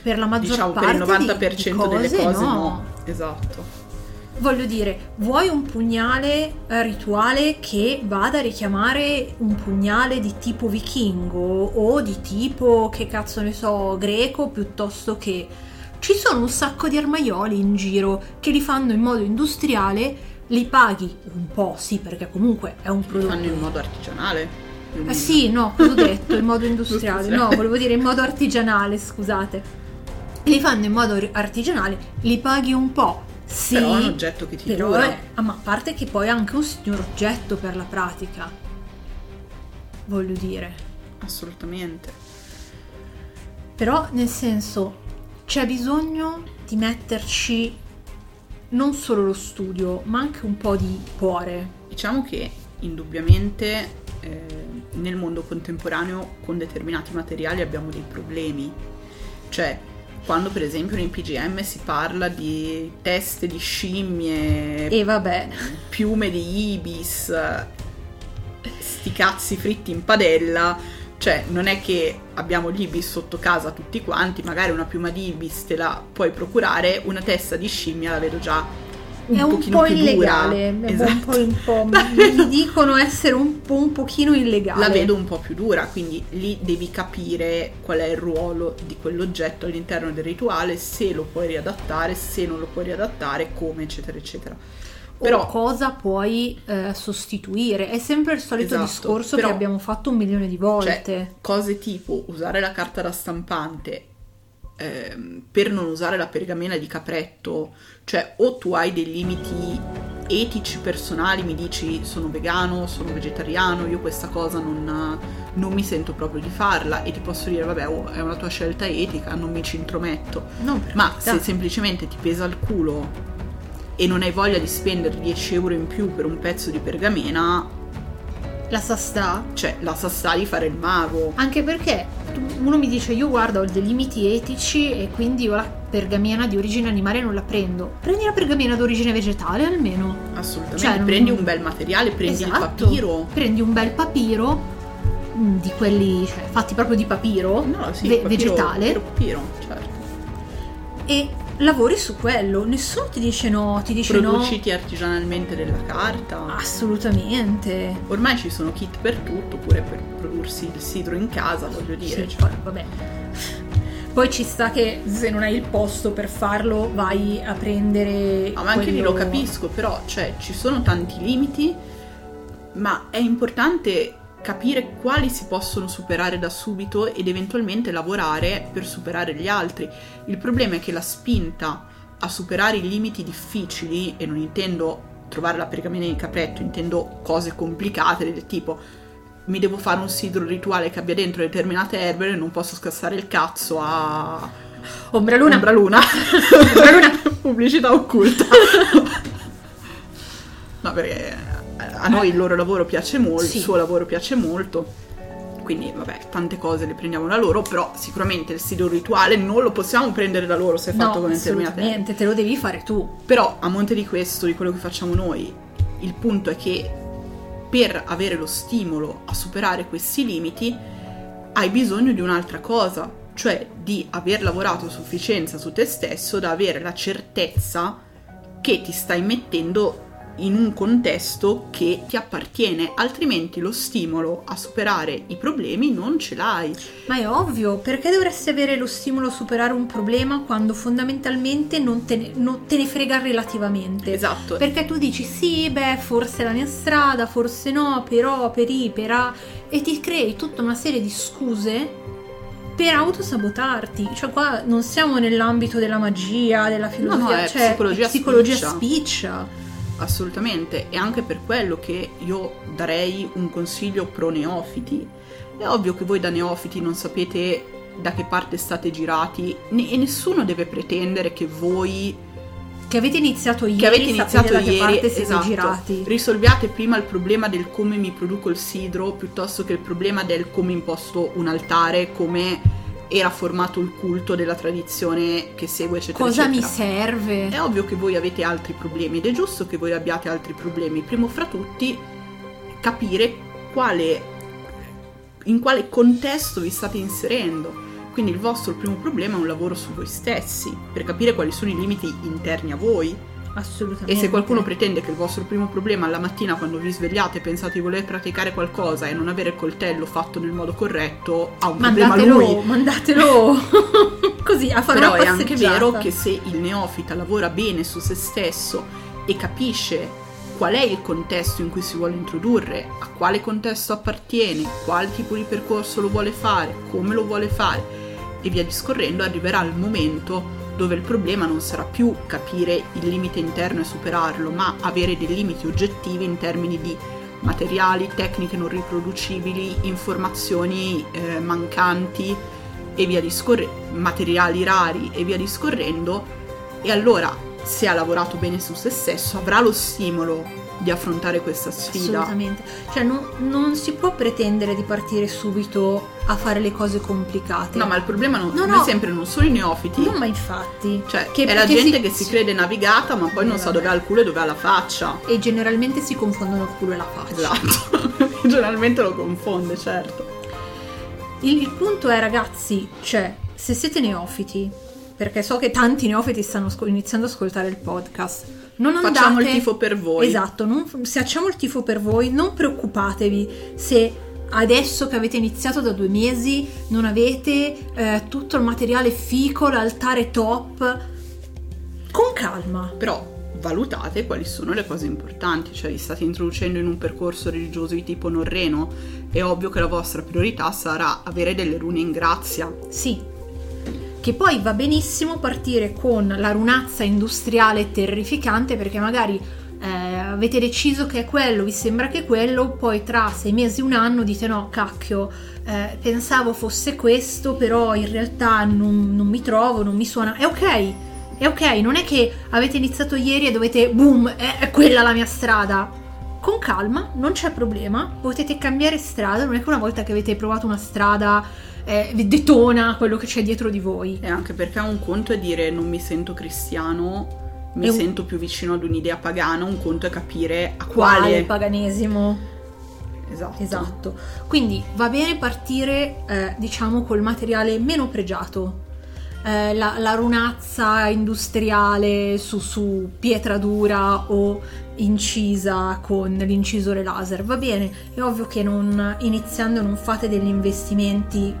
per la maggior diciamo per parte il di- 90% di delle cose, cose no. no. Esatto. Voglio dire, vuoi un pugnale eh, rituale che vada a richiamare un pugnale di tipo vichingo o di tipo, che cazzo ne so, greco piuttosto che... Ci sono un sacco di armaioli in giro che li fanno in modo industriale, li paghi un po', sì, perché comunque è un prodotto... Fanno in modo artigianale. Eh sì, no, cosa ho detto? In modo [LAUGHS] industriale. No, volevo dire in modo artigianale, scusate. Li fanno in modo artigianale, li paghi un po'. Sì, Però è un oggetto che ti però dura. è- ah, ma a parte che poi è anche un signor oggetto per la pratica. Voglio dire. Assolutamente. Però nel senso c'è bisogno di metterci non solo lo studio, ma anche un po' di cuore. Diciamo che indubbiamente eh, nel mondo contemporaneo con determinati materiali abbiamo dei problemi. Cioè, quando per esempio nei PGM si parla di teste di scimmie, E vabbè, piume di ibis, sti cazzi fritti in padella, cioè non è che abbiamo gli ibis sotto casa tutti quanti, magari una piuma di ibis te la puoi procurare, una testa di scimmia la vedo già un è un pochino po' illegale. Esatto. un po', un [LAUGHS] po', mi dicono essere un po' un pochino illegale. la vedo un po' più dura, quindi lì devi capire qual è il ruolo di quell'oggetto all'interno del rituale, se lo puoi riadattare, se non lo puoi riadattare, come, eccetera, eccetera. Però cosa puoi eh, sostituire. È sempre il solito Esatto, discorso però- che abbiamo fatto un milione di volte. Cioè, cose tipo usare la carta da stampante ehm, per non usare la pergamena di capretto, cioè o tu hai dei limiti etici personali, mi dici sono vegano, sono vegetariano, io questa cosa non, non mi sento proprio di farla e ti posso dire vabbè oh, è una tua scelta etica, non mi ci intrometto, No, ma se semplicemente ti pesa il culo e non hai voglia di spendere 10 euro in più per un pezzo di pergamena, la sastà. cioè la sa sta di fare il mago. Anche perché uno mi dice io guarda ho dei limiti etici e quindi io la pergamena di origine animale non la prendo. Prendi la pergamena d'origine vegetale almeno. Assolutamente, Cioè, non- prendi un bel materiale, prendi il Esatto. papiro. Prendi un bel papiro mm, di quelli cioè, fatti proprio di papiro No, sì, ve- papiro- vegetale Papiro, papiro, certo. e lavori su quello. Nessuno ti dice no, ti dice Produciti artigianalmente della carta. no. Assolutamente. Ormai ci sono kit per tutto, pure per prodursi il sidro in casa, voglio dire. Sì, cioè, poi, vabbè. Poi ci sta che se non hai il posto per farlo vai a prendere. Ah, ma anche lì lo capisco, però cioè, ci sono tanti limiti, ma è importante capire quali si possono superare da subito ed eventualmente lavorare per superare gli altri. Il problema è che la spinta a superare i limiti difficili, e non intendo trovare la pergamena di capretto, intendo cose complicate del tipo mi devo fare un sidro rituale che abbia dentro determinate erbe e non posso scassare il cazzo a Ombra Luna. Ombra Luna. Ombra Luna. [LAUGHS] Pubblicità occulta. [LAUGHS] no, perché a noi il loro lavoro piace molto, Sì. il suo lavoro piace molto. Quindi, vabbè, tante cose le prendiamo da loro, però sicuramente il sidro rituale non lo possiamo prendere da loro se è fatto No, con determinate erbe. assolutamente, te lo devi fare tu. Però a monte di questo, di quello che facciamo noi, il punto è che per avere lo stimolo a superare questi limiti hai bisogno di un'altra cosa, cioè di aver lavorato a sufficienza su te stesso da avere la certezza che ti stai mettendo in un contesto che ti appartiene, altrimenti lo stimolo a superare i problemi non ce l'hai. Ma è ovvio, perché dovresti avere lo stimolo a superare un problema quando fondamentalmente non te ne, non te ne frega relativamente? Esatto. Perché tu dici sì, beh, forse è la mia strada, forse no, però, per i, per a, e ti crei tutta una serie di scuse per autosabotarti. Cioè qua non siamo nell'ambito della magia, della filosofia, No, no, è cioè psicologia psicologia spiccia. spiccia. Assolutamente, e anche per quello che io darei un consiglio pro neofiti. È ovvio che voi da neofiti non sapete da che parte state girati ne- e nessuno deve pretendere che voi Che avete iniziato ieri, che avete iniziato da che ieri parte siete esatto, girati. risolviate prima il problema del come mi produco il sidro piuttosto che il problema del come imposto un altare, come era formato il culto della tradizione che segue eccetera Cosa mi eccetera. serve? È ovvio che voi avete altri problemi ed è giusto che voi abbiate altri problemi. Primo fra tutti, capire quale, in quale contesto vi state inserendo. Quindi il vostro primo problema è un lavoro su voi stessi, per capire quali sono i limiti interni a voi. Assolutamente. E se qualcuno pretende che il vostro primo problema alla mattina quando vi svegliate pensate di voler praticare qualcosa e non avere il coltello fatto nel modo corretto, ha un problema mandatelo, lui. mandatelo [LAUGHS] così a fare Però una è anche vero che se il neofita lavora bene su se stesso e capisce qual è il contesto in cui si vuole introdurre, a quale contesto appartiene, quale tipo di percorso lo vuole fare, come lo vuole fare e via discorrendo, arriverà il momento dove il problema non sarà più capire il limite interno e superarlo, ma avere dei limiti oggettivi in termini di materiali, tecniche non riproducibili, informazioni eh, mancanti e via discorrendo, materiali rari e via discorrendo, e allora se ha lavorato bene su se stesso avrà lo stimolo di affrontare questa sfida. Assolutamente. Cioè non, non si può pretendere di partire subito a fare le cose complicate. No, ma il problema non, No, no. sempre non sono i neofiti. No, ma infatti. Cioè, Che- è la gente si- che si crede navigata, ma poi non sa Vabbè. dove ha il culo e dove ha la faccia. E generalmente si confondono il culo e la faccia. Esatto. [LAUGHS] Generalmente lo confonde, certo. Il, il punto è, ragazzi, cioè, se siete neofiti, perché so che tanti neofiti stanno ascol- iniziando ad ascoltare il podcast, non andate... Facciamo il tifo per voi. Esatto, non- se facciamo il tifo per voi, non preoccupatevi se adesso che avete iniziato da due mesi non avete eh, tutto il materiale fico, l'altare top. Con calma. Però valutate quali sono le cose importanti, cioè vi state introducendo in un percorso religioso di tipo norreno, è ovvio che la vostra priorità sarà avere delle rune in grazia. Sì. Che poi va benissimo partire con la runazza industriale terrificante perché magari eh, avete deciso che è quello, vi sembra che è quello, poi tra sei mesi, un anno dite no, cacchio, eh, pensavo fosse questo, però in realtà non, non mi trovo, non mi suona. È ok, è ok, non è che avete iniziato ieri e dovete, boom, è, è quella la mia strada. Con calma, non c'è problema, potete cambiare strada, non è che una volta che avete provato una strada eh, detona quello che c'è dietro di voi. E anche perché un conto è dire non mi sento cristiano, mi E un- sento più vicino ad un'idea pagana, un conto è capire a Quale quale. paganesimo? esatto. Esatto. Quindi va bene partire, eh, diciamo, col materiale meno pregiato. Eh, la, la runazza industriale su, su pietra dura o incisa con l'incisore laser. Va bene, è ovvio che non, iniziando non fate degli investimenti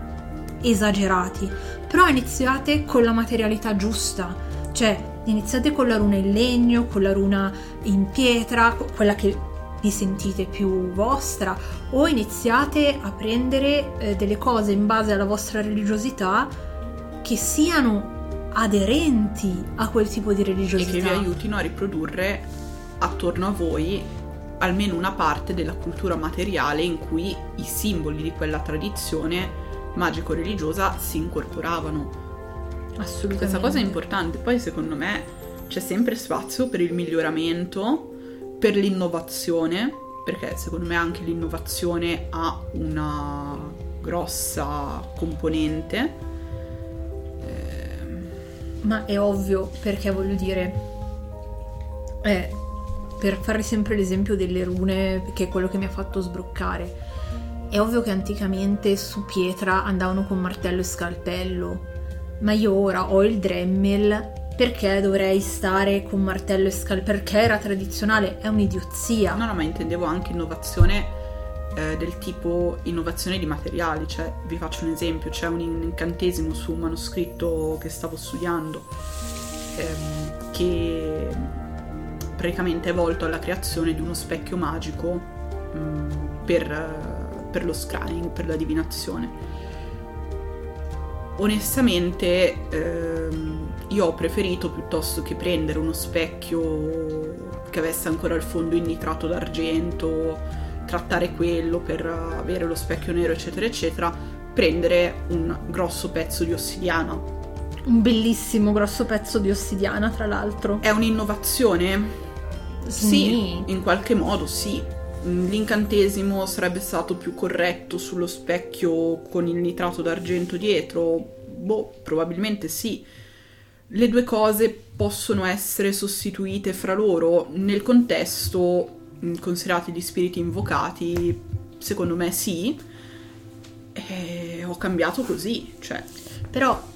esagerati, però iniziate con la materialità giusta, cioè iniziate con la runa in legno, con la runa in pietra, quella che vi sentite più vostra, o iniziate a prendere eh, delle cose in base alla vostra religiosità che siano aderenti a quel tipo di E religiosità. che vi aiutino a riprodurre attorno a voi almeno una parte della cultura materiale in cui i simboli di quella tradizione magico-religiosa si incorporavano. Assolutamente. Questa cosa è importante. Poi secondo me c'è sempre spazio per il miglioramento, per l'innovazione, perché secondo me anche l'innovazione ha una grossa componente. Ehm, Ma è ovvio perché voglio dire, eh, per fare sempre l'esempio delle rune, che è quello che mi ha fatto sbroccare, è ovvio che anticamente su pietra andavano con martello e scalpello, ma io ora ho il Dremel perché dovrei stare con martello e scalpello? Perché era tradizionale? È un'idiozia. No, no, ma intendevo anche innovazione eh, del tipo innovazione di materiali, cioè vi faccio un esempio, c'è un incantesimo su un manoscritto che stavo studiando ehm, che praticamente è volto alla creazione di uno specchio magico mh, mm, per, per lo scrying, per la divinazione. Onestamente ehm, io ho preferito piuttosto che prendere uno specchio che avesse ancora il fondo in nitrato d'argento trattare quello per avere lo specchio nero, eccetera, eccetera, prendere un grosso pezzo di ossidiana. Un bellissimo grosso pezzo di ossidiana, tra l'altro. È un'innovazione? Sì, sì in qualche modo sì. L'incantesimo sarebbe stato più corretto sullo specchio con il nitrato d'argento dietro? Boh, probabilmente sì. Le due cose possono essere sostituite fra loro nel contesto considerati gli spiriti invocati? Secondo me sì. E ho cambiato così, cioè. Però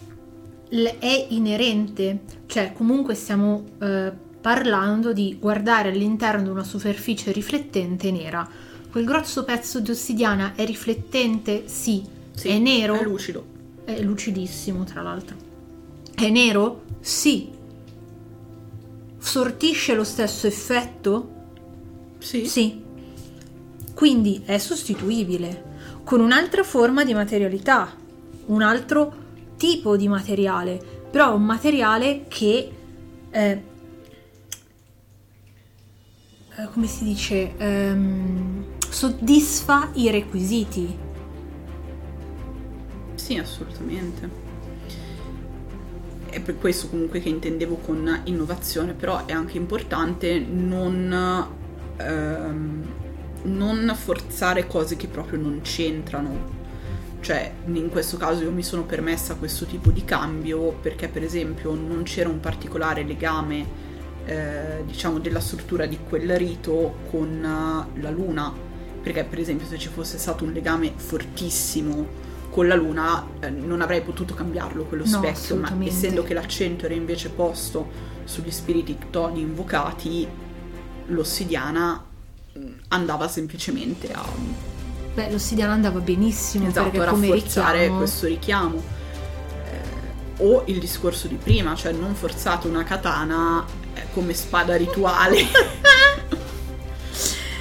è inerente, cioè comunque stiamo eh, parlando di guardare all'interno di una superficie riflettente nera. Quel grosso pezzo di ossidiana è riflettente? Sì. sì è nero? È lucido. È lucidissimo, tra l'altro. È nero? Sì. Sortisce lo stesso effetto? Sì. Sì. Quindi è sostituibile con un'altra forma di materialità, un altro tipo di materiale, però un materiale che eh, come si dice ehm, soddisfa i requisiti. Sì, assolutamente. È per questo comunque che intendevo con innovazione, però è anche importante non ehm, non forzare cose che proprio non c'entrano. Cioè, in questo caso io mi sono permessa questo tipo di cambio perché, per esempio, non c'era un particolare legame, eh, diciamo, della struttura di quel rito con uh, la luna. Perché, per esempio, se ci fosse stato un legame fortissimo con la luna, eh, non avrei potuto cambiarlo quello no, specchio, ma essendo che l'accento era invece posto sugli spiriti ctoni invocati, l'ossidiana mm, andava semplicemente a... Beh, l'ossidiana andava benissimo esatto, perché a come rafforzare richiamo... questo richiamo. Eh, o il discorso di prima, cioè non forzate una katana eh, come spada rituale. [LAUGHS]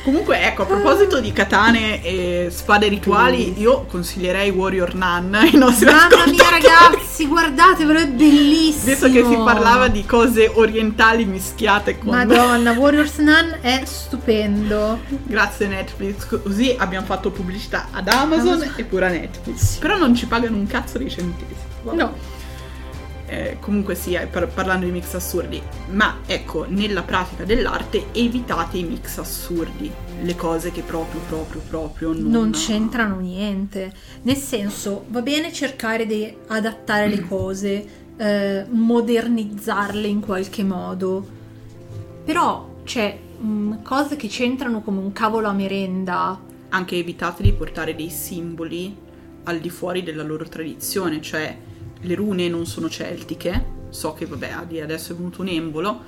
Comunque, ecco, a proposito di katane e spade rituali, io consiglierei Warrior Nun [LAUGHS] ai nostri Mamma mia, ragazzi, guardatevelo, è bellissimo. Visto che si parlava di cose orientali mischiate con. Madonna, [LAUGHS] Warriors Nun è stupendo. Grazie, Netflix. Così abbiamo fatto pubblicità ad Amazon, Amazon. e pure a Netflix. Però non ci pagano un cazzo di centesimi. No eh, comunque sia par- parlando di mix assurdi, ma ecco, nella pratica dell'arte evitate i mix assurdi, le cose che proprio, proprio, proprio non, non c'entrano niente. Nel senso, va bene cercare di adattare le [CLEARS THROAT] cose, eh, modernizzarle in qualche modo, però c'è mh, cose che c'entrano come un cavolo a merenda. Anche evitate di portare dei simboli al di fuori della loro tradizione, cioè le rune non sono celtiche, so che vabbè adesso è venuto un embolo,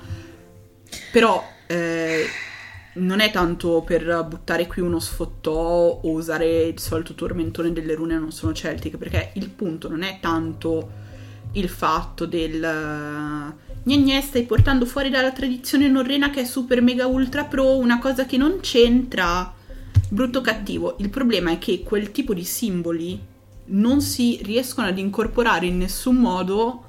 però eh, non è tanto per buttare qui uno sfottò o usare il solito tormentone delle rune non sono celtiche, perché il punto non è tanto il fatto del... Gne stai portando fuori dalla tradizione norrena che è super mega ultra pro, una cosa che non c'entra. Brutto cattivo. Il problema è che quel tipo di simboli non si riescono ad incorporare in nessun modo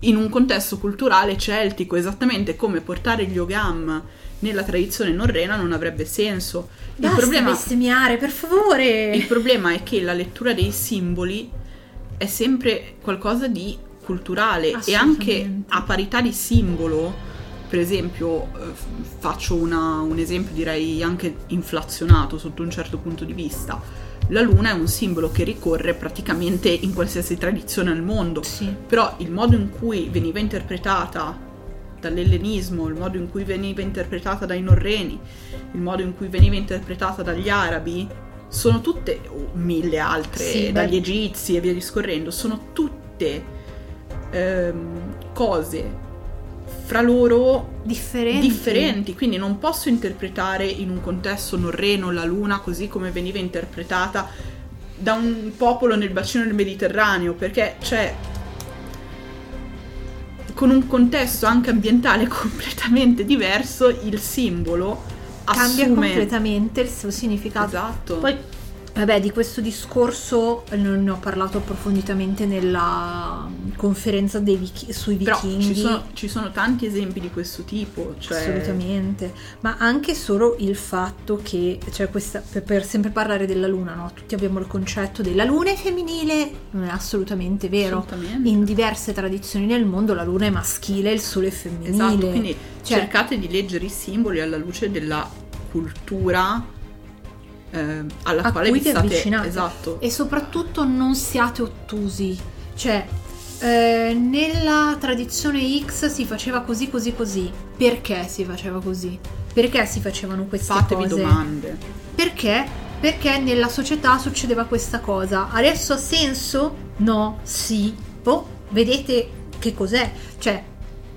in un contesto culturale celtico, esattamente come portare gli ogam nella tradizione norrena non avrebbe senso. Il Basta problema, bestemmiare, per favore! Il problema è che la lettura dei simboli è sempre qualcosa di culturale e anche a parità di simbolo, per esempio, eh, faccio una, un esempio direi anche inflazionato sotto un certo punto di vista la luna è un simbolo che ricorre praticamente in qualsiasi tradizione al mondo, sì. però il modo in cui veniva interpretata dall'ellenismo, il modo in cui veniva interpretata dai norreni, il modo in cui veniva interpretata dagli arabi, sono tutte, o mille altre, Sì, dagli beh. egizi e via discorrendo, sono tutte ehm, cose fra loro differenti. differenti, quindi non posso interpretare in un contesto norreno la luna così come veniva interpretata da un popolo nel bacino del Mediterraneo, perché c'è con un contesto anche ambientale [LAUGHS] completamente diverso, il simbolo Cambia assume completamente il suo significato. Esatto. Poi, vabbè, di questo discorso non ne ho parlato approfonditamente nella conferenza dei vichi- sui vichinghi. ci sono, ci sono tanti esempi di questo tipo, cioè Assolutamente, ma anche solo il fatto che, cioè questa, per, per sempre parlare della luna, no? Tutti abbiamo il concetto della luna è femminile, non è assolutamente vero. Assolutamente. In diverse tradizioni nel mondo la luna è maschile e il sole è femminile. Esatto, quindi Cioè- cercate di leggere i simboli alla luce della cultura eh, alla a quale vi state avvicinate. esatto. E soprattutto non siate ottusi, cioè eh, nella tradizione X si faceva così così così. Perché si faceva così? Perché si facevano queste Fatevi cose? domande. Perché? Perché nella società succedeva questa cosa. Adesso ha senso? No, sì. Boh, vedete che cos'è? Cioè,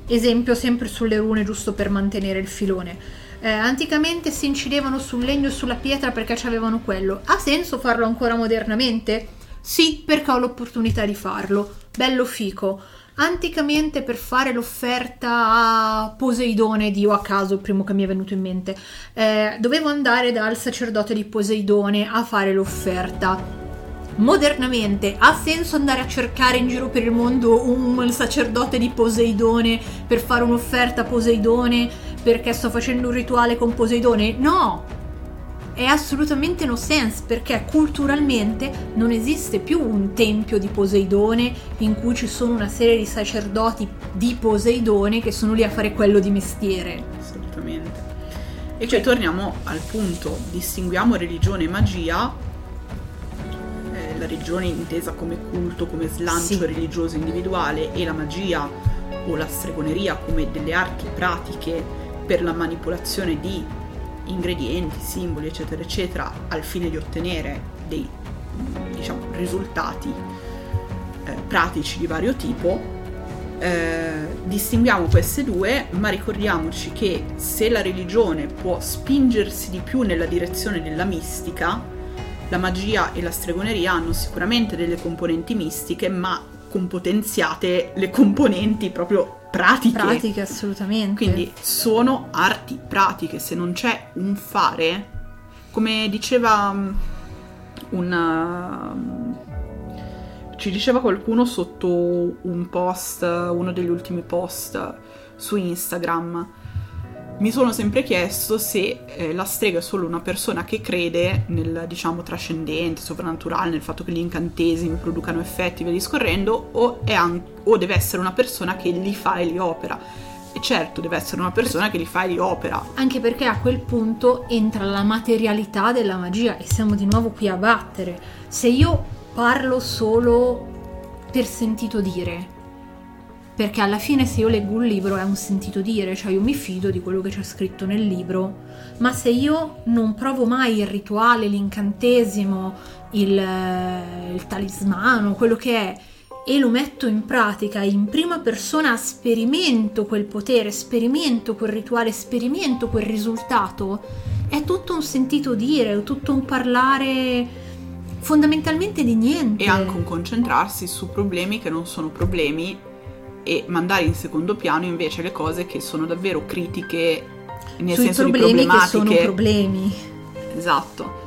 esempio sempre sulle rune, giusto per mantenere il filone. Eh, anticamente si incidevano sul legno e sulla pietra perché avevano quello. Ha senso farlo ancora modernamente? Sì, perché ho l'opportunità di farlo. Bello fico. Anticamente per fare l'offerta a Poseidone, Dio a caso, il primo che mi è venuto in mente, eh, dovevo andare dal sacerdote di Poseidone a fare l'offerta. Modernamente ha senso andare a cercare in giro per il mondo un sacerdote di Poseidone per fare un'offerta a Poseidone perché sto facendo un rituale con Poseidone? No! È assolutamente no sense perché culturalmente non esiste più un tempio di Poseidone in cui ci sono una serie di sacerdoti di Poseidone che sono lì a fare quello di mestiere. Assolutamente. E cioè torniamo al punto, distinguiamo religione e magia, eh, la religione intesa come culto, come slancio Sì. religioso individuale e la magia o la stregoneria come delle arti pratiche per la manipolazione di ingredienti, simboli, eccetera, eccetera, al fine di ottenere dei diciamo, risultati eh, pratici di vario tipo. Eh, distinguiamo queste due, ma ricordiamoci che se la religione può spingersi di più nella direzione della mistica, la magia e la stregoneria hanno sicuramente delle componenti mistiche, ma con potenziate le componenti proprio pratiche. Pratiche assolutamente. Quindi sono arti pratiche, se non c'è un fare, come diceva mm, una... mm, ci diceva qualcuno sotto un post, uno degli ultimi post su Instagram. Mi sono sempre chiesto se eh, la strega è solo una persona che crede nel, diciamo, trascendente, soprannaturale, nel fatto che gli incantesimi producano effetti e via discorrendo, o, an- o deve essere una persona che li fa e li opera. E certo, deve essere una persona che li fa e li opera. Anche perché a quel punto entra la materialità della magia e siamo di nuovo qui a battere. Se io parlo solo per sentito dire, perché alla fine se io leggo un libro è un sentito dire, cioè io mi fido di quello che c'è scritto nel libro, ma se io non provo mai il rituale, l'incantesimo, il, eh, il talismano, quello che è, e lo metto in pratica in prima persona, sperimento quel potere, sperimento quel rituale, sperimento quel risultato, è tutto un sentito dire, è tutto un parlare fondamentalmente di niente. E anche un concentrarsi su problemi che non sono problemi e mandare in secondo piano invece le cose che sono davvero critiche nel sui senso di problemi che problematiche. sono problemi. Esatto.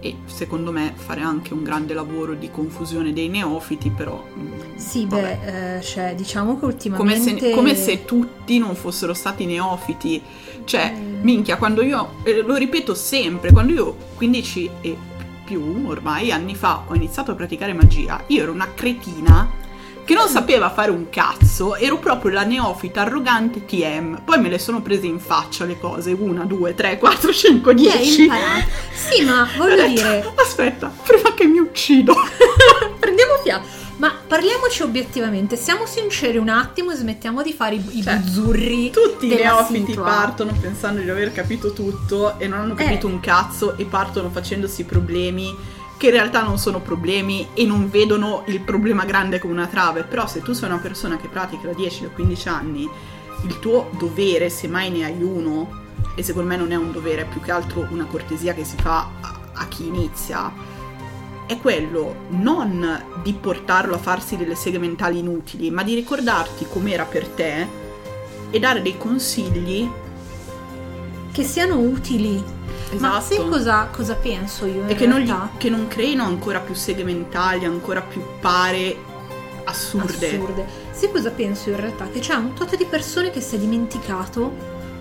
E secondo me fare anche un grande lavoro di confusione dei neofiti, però... mm, Sì, vabbè. beh, eh, cioè, diciamo che Come ultimamente... se, come se tutti non fossero stati neofiti. Cioè, Eh. minchia, quando io, eh, lo ripeto sempre, quando io 15 e più ormai anni fa ho iniziato a praticare magia, io ero una cretina che non sapeva fare un cazzo, ero proprio la neofita arrogante TM. Poi me le sono prese in faccia le cose, una, due, tre, quattro, cinque, Hai dieci. imparato. Sì, ma voglio detto, dire, Aspetta, prima che mi uccido. [LAUGHS] prendiamo fiato. Ma parliamoci obiettivamente, siamo sinceri un attimo e smettiamo di fare i, i Cioè, buzzurri. Tutti i neofiti situa. partono pensando di aver capito tutto e non hanno capito Eh. un cazzo e partono facendosi problemi che in realtà non sono problemi e non vedono il problema grande come una trave. Però se tu sei una persona che pratica da 10 o 15 anni, il tuo dovere, se mai ne hai uno, e secondo me non è un dovere, è più che altro una cortesia che si fa a, a chi inizia, è quello non di portarlo a farsi delle seghe mentali inutili, ma di ricordarti com'era per te e dare dei consigli. Che siano utili. Ma Esatto. sai cosa, cosa penso io? E che non, che non creino ancora più seghe mentali, ancora più pare assurde. assurde. Sai cosa penso in realtà? Che c'è un tot di persone che si è dimenticato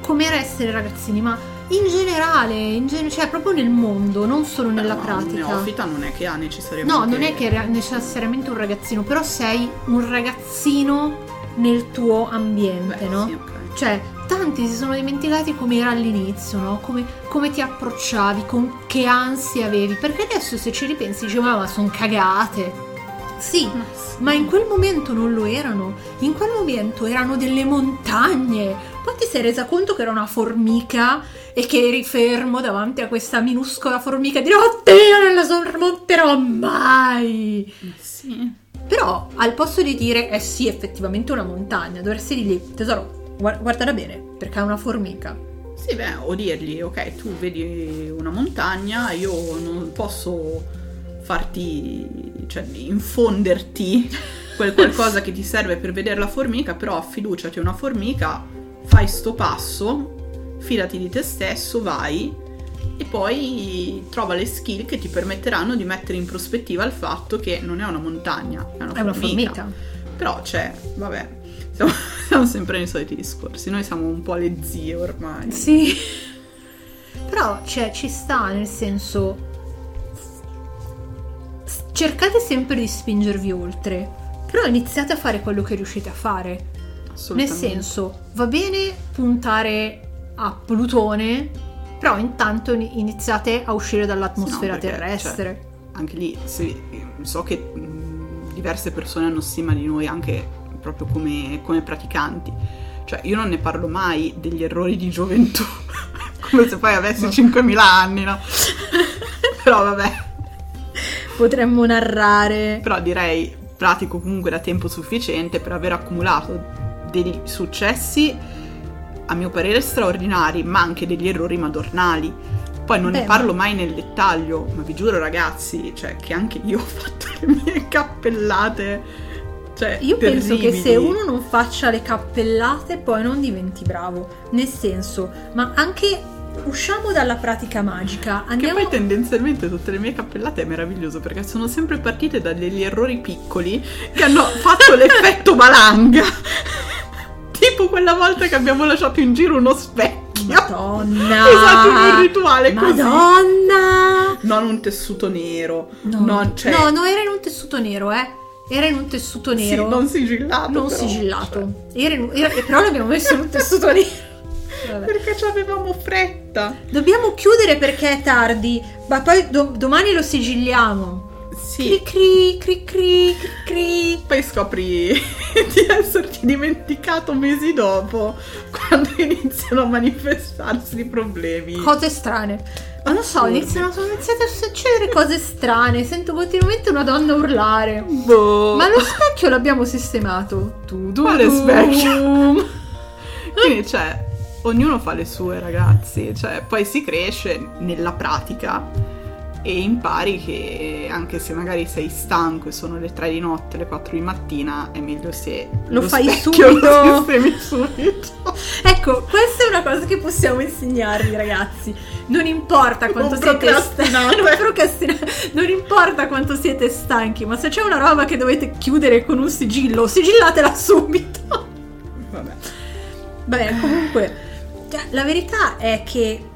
com'era essere ragazzini, ma in generale, in gen- cioè proprio nel mondo, non solo Beh, nella ma Un pratica. neofita non è che ha necessariamente. No, non è che era necessariamente un ragazzino, però sei un ragazzino nel tuo ambiente, Beh, no? sì, ok. Cioè, tanti si sono dimenticati come era all'inizio, no? Come, come ti approcciavi, con che ansie avevi. Perché adesso se ci ripensi dici, ma, ma sono cagate. Sì, Ma sì. ma in quel momento non lo erano. In quel momento erano delle montagne. Poi ti sei resa conto che era una formica e che eri fermo davanti a questa minuscola formica e dire Oddio, non la sormonterò mai! Ma sì. Però al posto di dire eh sì, effettivamente è una montagna, dovresti dirgli tesoro, guardala bene, perché è una formica. Sì, beh, o dirgli, ok, tu vedi una montagna, io non posso farti, cioè infonderti quel qualcosa che ti serve per vedere la formica, però fiduciati a una formica, fai sto passo, fidati di te stesso, vai e poi trova le skill che ti permetteranno di mettere in prospettiva il fatto che non è una montagna, è una È una formica. formica. Però c'è, vabbè, siamo, [LAUGHS] siamo sempre nei soliti discorsi, noi siamo un po' le zie ormai. Sì. Però, cioè, ci sta, nel senso... Cercate sempre di spingervi oltre, però iniziate a fare quello che riuscite a fare. Nel senso, va bene puntare a Plutone, però intanto ini- iniziate a uscire dall'atmosfera no, perché, terrestre. Anche lì, sì, so che mh, diverse persone hanno stima di noi anche proprio come, come praticanti. Cioè, io non ne parlo mai degli errori di gioventù, [LAUGHS] come se poi avessi 5.000 anni, no? [LAUGHS] Però vabbè, Potremmo narrare. però direi pratico comunque da tempo sufficiente per aver accumulato degli successi a mio parere straordinari, ma anche degli errori madornali. Poi non Beh, ne parlo mai nel dettaglio, ma vi giuro ragazzi, cioè che anche io [LAUGHS] ho fatto le mie cappellate. Cioè, Io penso che se terribili. uno non faccia le cappellate poi non diventi bravo. Nel senso, ma anche usciamo dalla pratica magica, Che andiamo poi tendenzialmente tutte le mie cappellate è meraviglioso perché sono sempre partite da degli errori piccoli che hanno [LAUGHS] fatto l'effetto valanga. [LAUGHS] tipo quella volta che abbiamo lasciato in giro uno specchio. Madonna! [LAUGHS] Esatto, un rituale così. Madonna! Non un tessuto nero. No. Non, cioè, no, no, era in un tessuto nero, eh. Era in un tessuto sì, nero. non sigillato. non però, sigillato. Era in- era- però l'abbiamo messo in un [LAUGHS] tessuto nero. Vabbè. cioè, perché ci avevamo fretta. Dobbiamo chiudere perché è tardi, ma poi do- domani lo sigilliamo. Sì. Cri cri cri cri cri. Poi scopri [LAUGHS] di esserti dimenticato mesi dopo, [LAUGHS] quando iniziano a manifestarsi i problemi. Cose strane. Ma non so, iniziano, sono iniziate a succedere cose strane. Sento continuamente una donna urlare. Boh. Ma lo specchio l'abbiamo sistemato. Tu, tu, Quale specchio? Quindi, cioè, ognuno fa le sue, ragazzi. Cioè, poi si cresce nella pratica e impari che anche se magari sei stanco e sono le 3 di notte, le 4 di mattina, è meglio se Lo fai specchio subito. lo subito. [LAUGHS] Ecco, questa è una cosa che possiamo insegnarvi, ragazzi. Non importa quanto Non siete procrastinate. [LAUGHS] non, non importa quanto siete stanchi, ma se c'è una roba che dovete chiudere con un sigillo, sigillatela subito. Vabbè. Vabbè, comunque, [SIGHS] cioè, la verità è che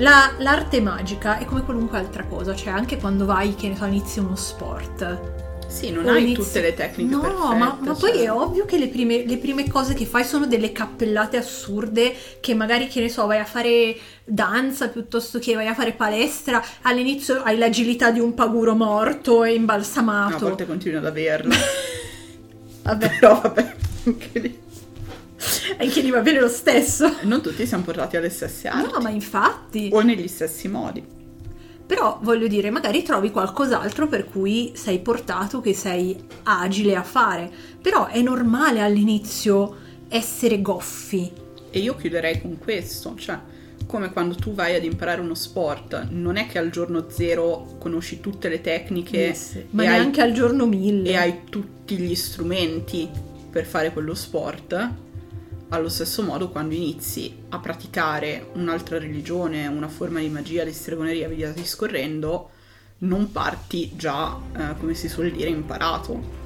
la- l'arte magica è come qualunque altra cosa, cioè anche quando vai, che ne so, inizi uno sport. Sì, non o hai inizi- tutte le tecniche No, perfette, ma, ma poi cioè. è ovvio che le prime, le prime cose che fai sono delle cappellate assurde, che magari, che ne so, vai a fare danza piuttosto che vai a fare palestra, all'inizio hai l'agilità di un paguro morto e No, a imbalsamato. volte continui ad averla. [LAUGHS] Vabbè, Però vabbè, anche lì. Anche lì va bene lo stesso. Non tutti siamo portati alle stesse arti. No, ma infatti. O negli stessi modi. Però voglio dire, magari trovi qualcos'altro per cui sei portato, che sei agile a fare. Però è normale all'inizio essere goffi. E io chiuderei con questo, cioè come quando tu vai ad imparare uno sport, non è che al giorno zero conosci tutte le tecniche Yes. Ma e, hai, neanche al giorno mille. e hai tutti gli strumenti per fare quello sport. Allo stesso modo, quando inizi a praticare un'altra religione, una forma di magia, di stregoneria, via discorrendo, non parti già, eh, come si suol dire, imparato,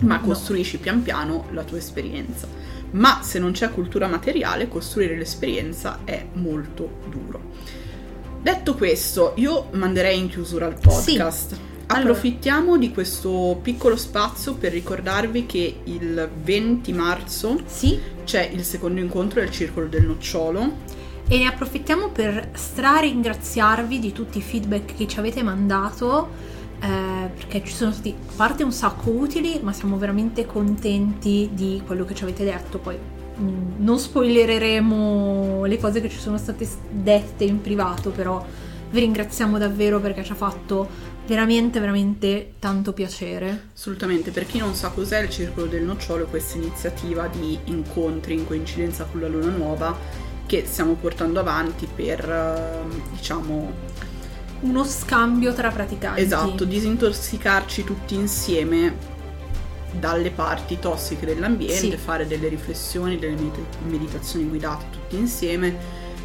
ma No. costruisci pian piano la tua esperienza. Ma se non c'è cultura materiale, costruire l'esperienza è molto duro. Detto questo, io manderei in chiusura il podcast. Allora. Approfittiamo di questo piccolo spazio per ricordarvi che il 20 marzo Sì, c'è il secondo incontro del Circolo del Nocciolo. e ne approfittiamo per straringraziarvi di tutti i feedback che ci avete mandato, eh, perché ci sono stati a parte un sacco utili, ma siamo veramente contenti di quello che ci avete detto. Poi mh, non spoilereremo le cose che ci sono state dette in privato, però vi ringraziamo davvero perché ci ha fatto veramente, veramente tanto piacere. Assolutamente, per chi non sa cos'è il Circolo del Nocciolo, questa iniziativa di incontri in coincidenza con la Luna Nuova che stiamo portando avanti per, eh, diciamo, Uno scambio tra praticanti. Esatto, disintossicarci tutti insieme dalle parti tossiche dell'ambiente, Sì. fare delle riflessioni, delle medita- meditazioni guidate tutti insieme,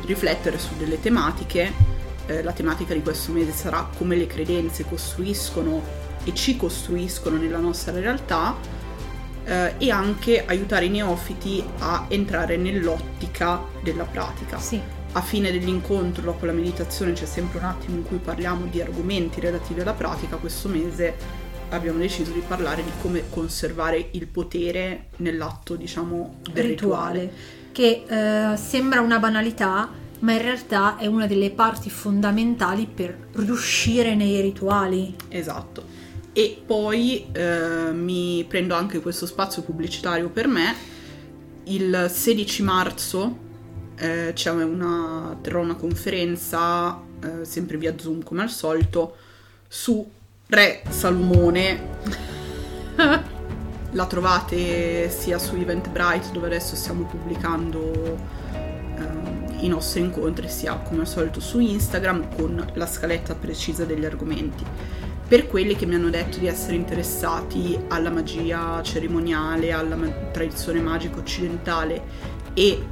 riflettere su delle tematiche. Eh, la tematica di questo mese sarà come le credenze costruiscono e ci costruiscono nella nostra realtà eh, e anche aiutare i neofiti a entrare nell'ottica della pratica Sì. a fine dell'incontro, dopo la meditazione, c'è sempre un attimo in cui parliamo di argomenti relativi alla pratica. Questo mese abbiamo deciso di parlare di come conservare il potere nell'atto, diciamo, del rituale. rituale, che eh, sembra una banalità, ma in realtà è una delle parti fondamentali per riuscire nei rituali. Esatto. E poi eh, mi prendo anche questo spazio pubblicitario per me. Il 16 marzo eh, c'è una, terrò una conferenza, eh, sempre via Zoom come al solito, su Re Salomone. [LAUGHS] La trovate sia su Eventbrite dove adesso stiamo pubblicando i nostri incontri, sia come al solito su Instagram con la scaletta precisa degli argomenti. Per quelli che mi hanno detto di essere interessati alla magia cerimoniale, alla ma- tradizione magica occidentale e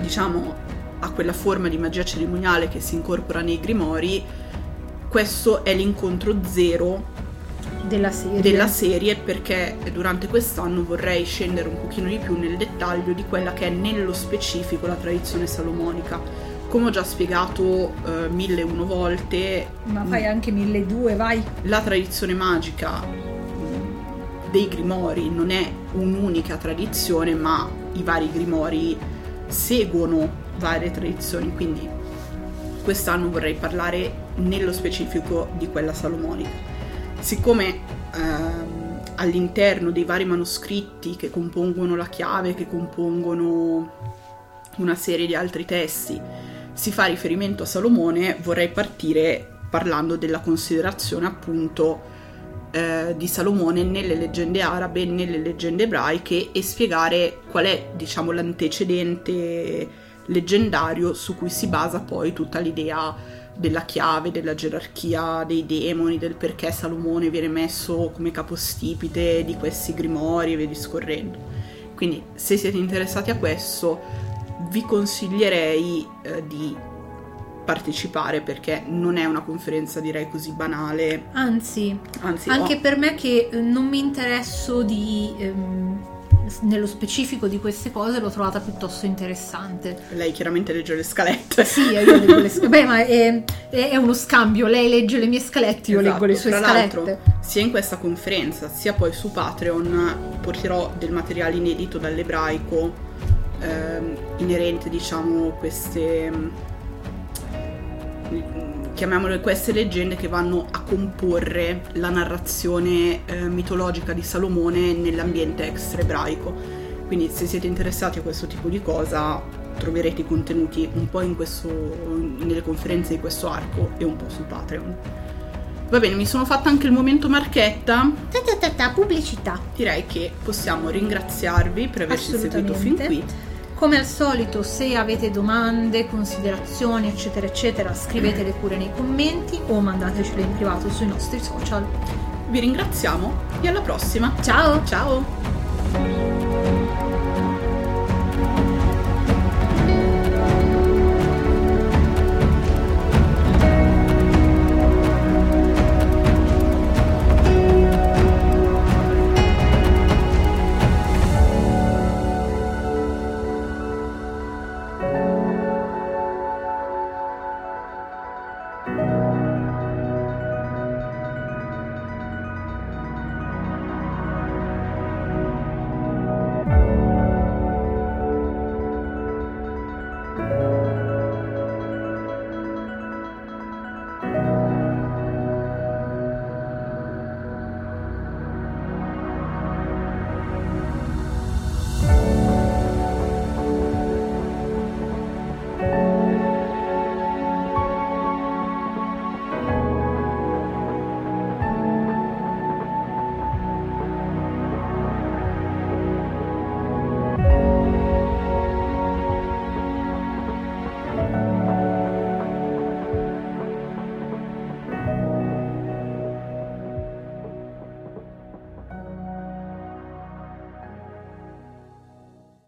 diciamo a quella forma di magia cerimoniale che si incorpora nei grimori, questo è l'incontro zero Della serie. della serie perché durante quest'anno vorrei scendere un pochino di più nel dettaglio di quella che è nello specifico la tradizione salomonica. Come ho già spiegato eh, mille e uno volte, Ma fai anche 1200, vai. la tradizione magica mh, dei grimori non è un'unica tradizione, ma i vari grimori seguono varie tradizioni, quindi quest'anno vorrei parlare nello specifico di quella salomonica. Siccome ehm, all'interno dei vari manoscritti che compongono la chiave, che compongono una serie di altri testi, si fa riferimento a Salomone, vorrei partire parlando della considerazione appunto eh, di Salomone nelle leggende arabe, nelle leggende ebraiche e spiegare qual è, diciamo, l'antecedente leggendario su cui si basa poi tutta l'idea della chiave, della gerarchia dei demoni, del perché Salomone viene messo come capostipite di questi grimori e via discorrendo. Quindi se siete interessati a questo vi consiglierei eh, di partecipare perché non è una conferenza direi così banale, Anzi, anzi anche ho- per me che eh, non mi interesso di, ehm, nello specifico di queste cose l'ho trovata piuttosto interessante. Lei chiaramente legge le scalette. Sì, io leggo le [LAUGHS] scalette. Beh, ma è, è, uno scambio, lei legge le mie scalette, io Esatto. leggo le sue Tra scalette. l'altro, sia in questa conferenza, sia poi su Patreon porterò del materiale inedito dall'ebraico ehm, inerente, diciamo, queste chiamiamole queste leggende che vanno a comporre la narrazione eh, mitologica di Salomone nell'ambiente extra ebraico. Quindi se siete interessati a questo tipo di cosa troverete i contenuti un po' in questo, nelle conferenze di questo arco e un po' su Patreon. Va bene, mi sono fatta anche il momento marchetta. Ta ta ta pubblicità. Direi che possiamo ringraziarvi per averci seguito fin qui. Come al solito, se avete domande, considerazioni, eccetera, eccetera, scrivetele pure nei commenti o mandatecele in privato sui nostri social. Vi ringraziamo e alla prossima. Ciao! Ciao!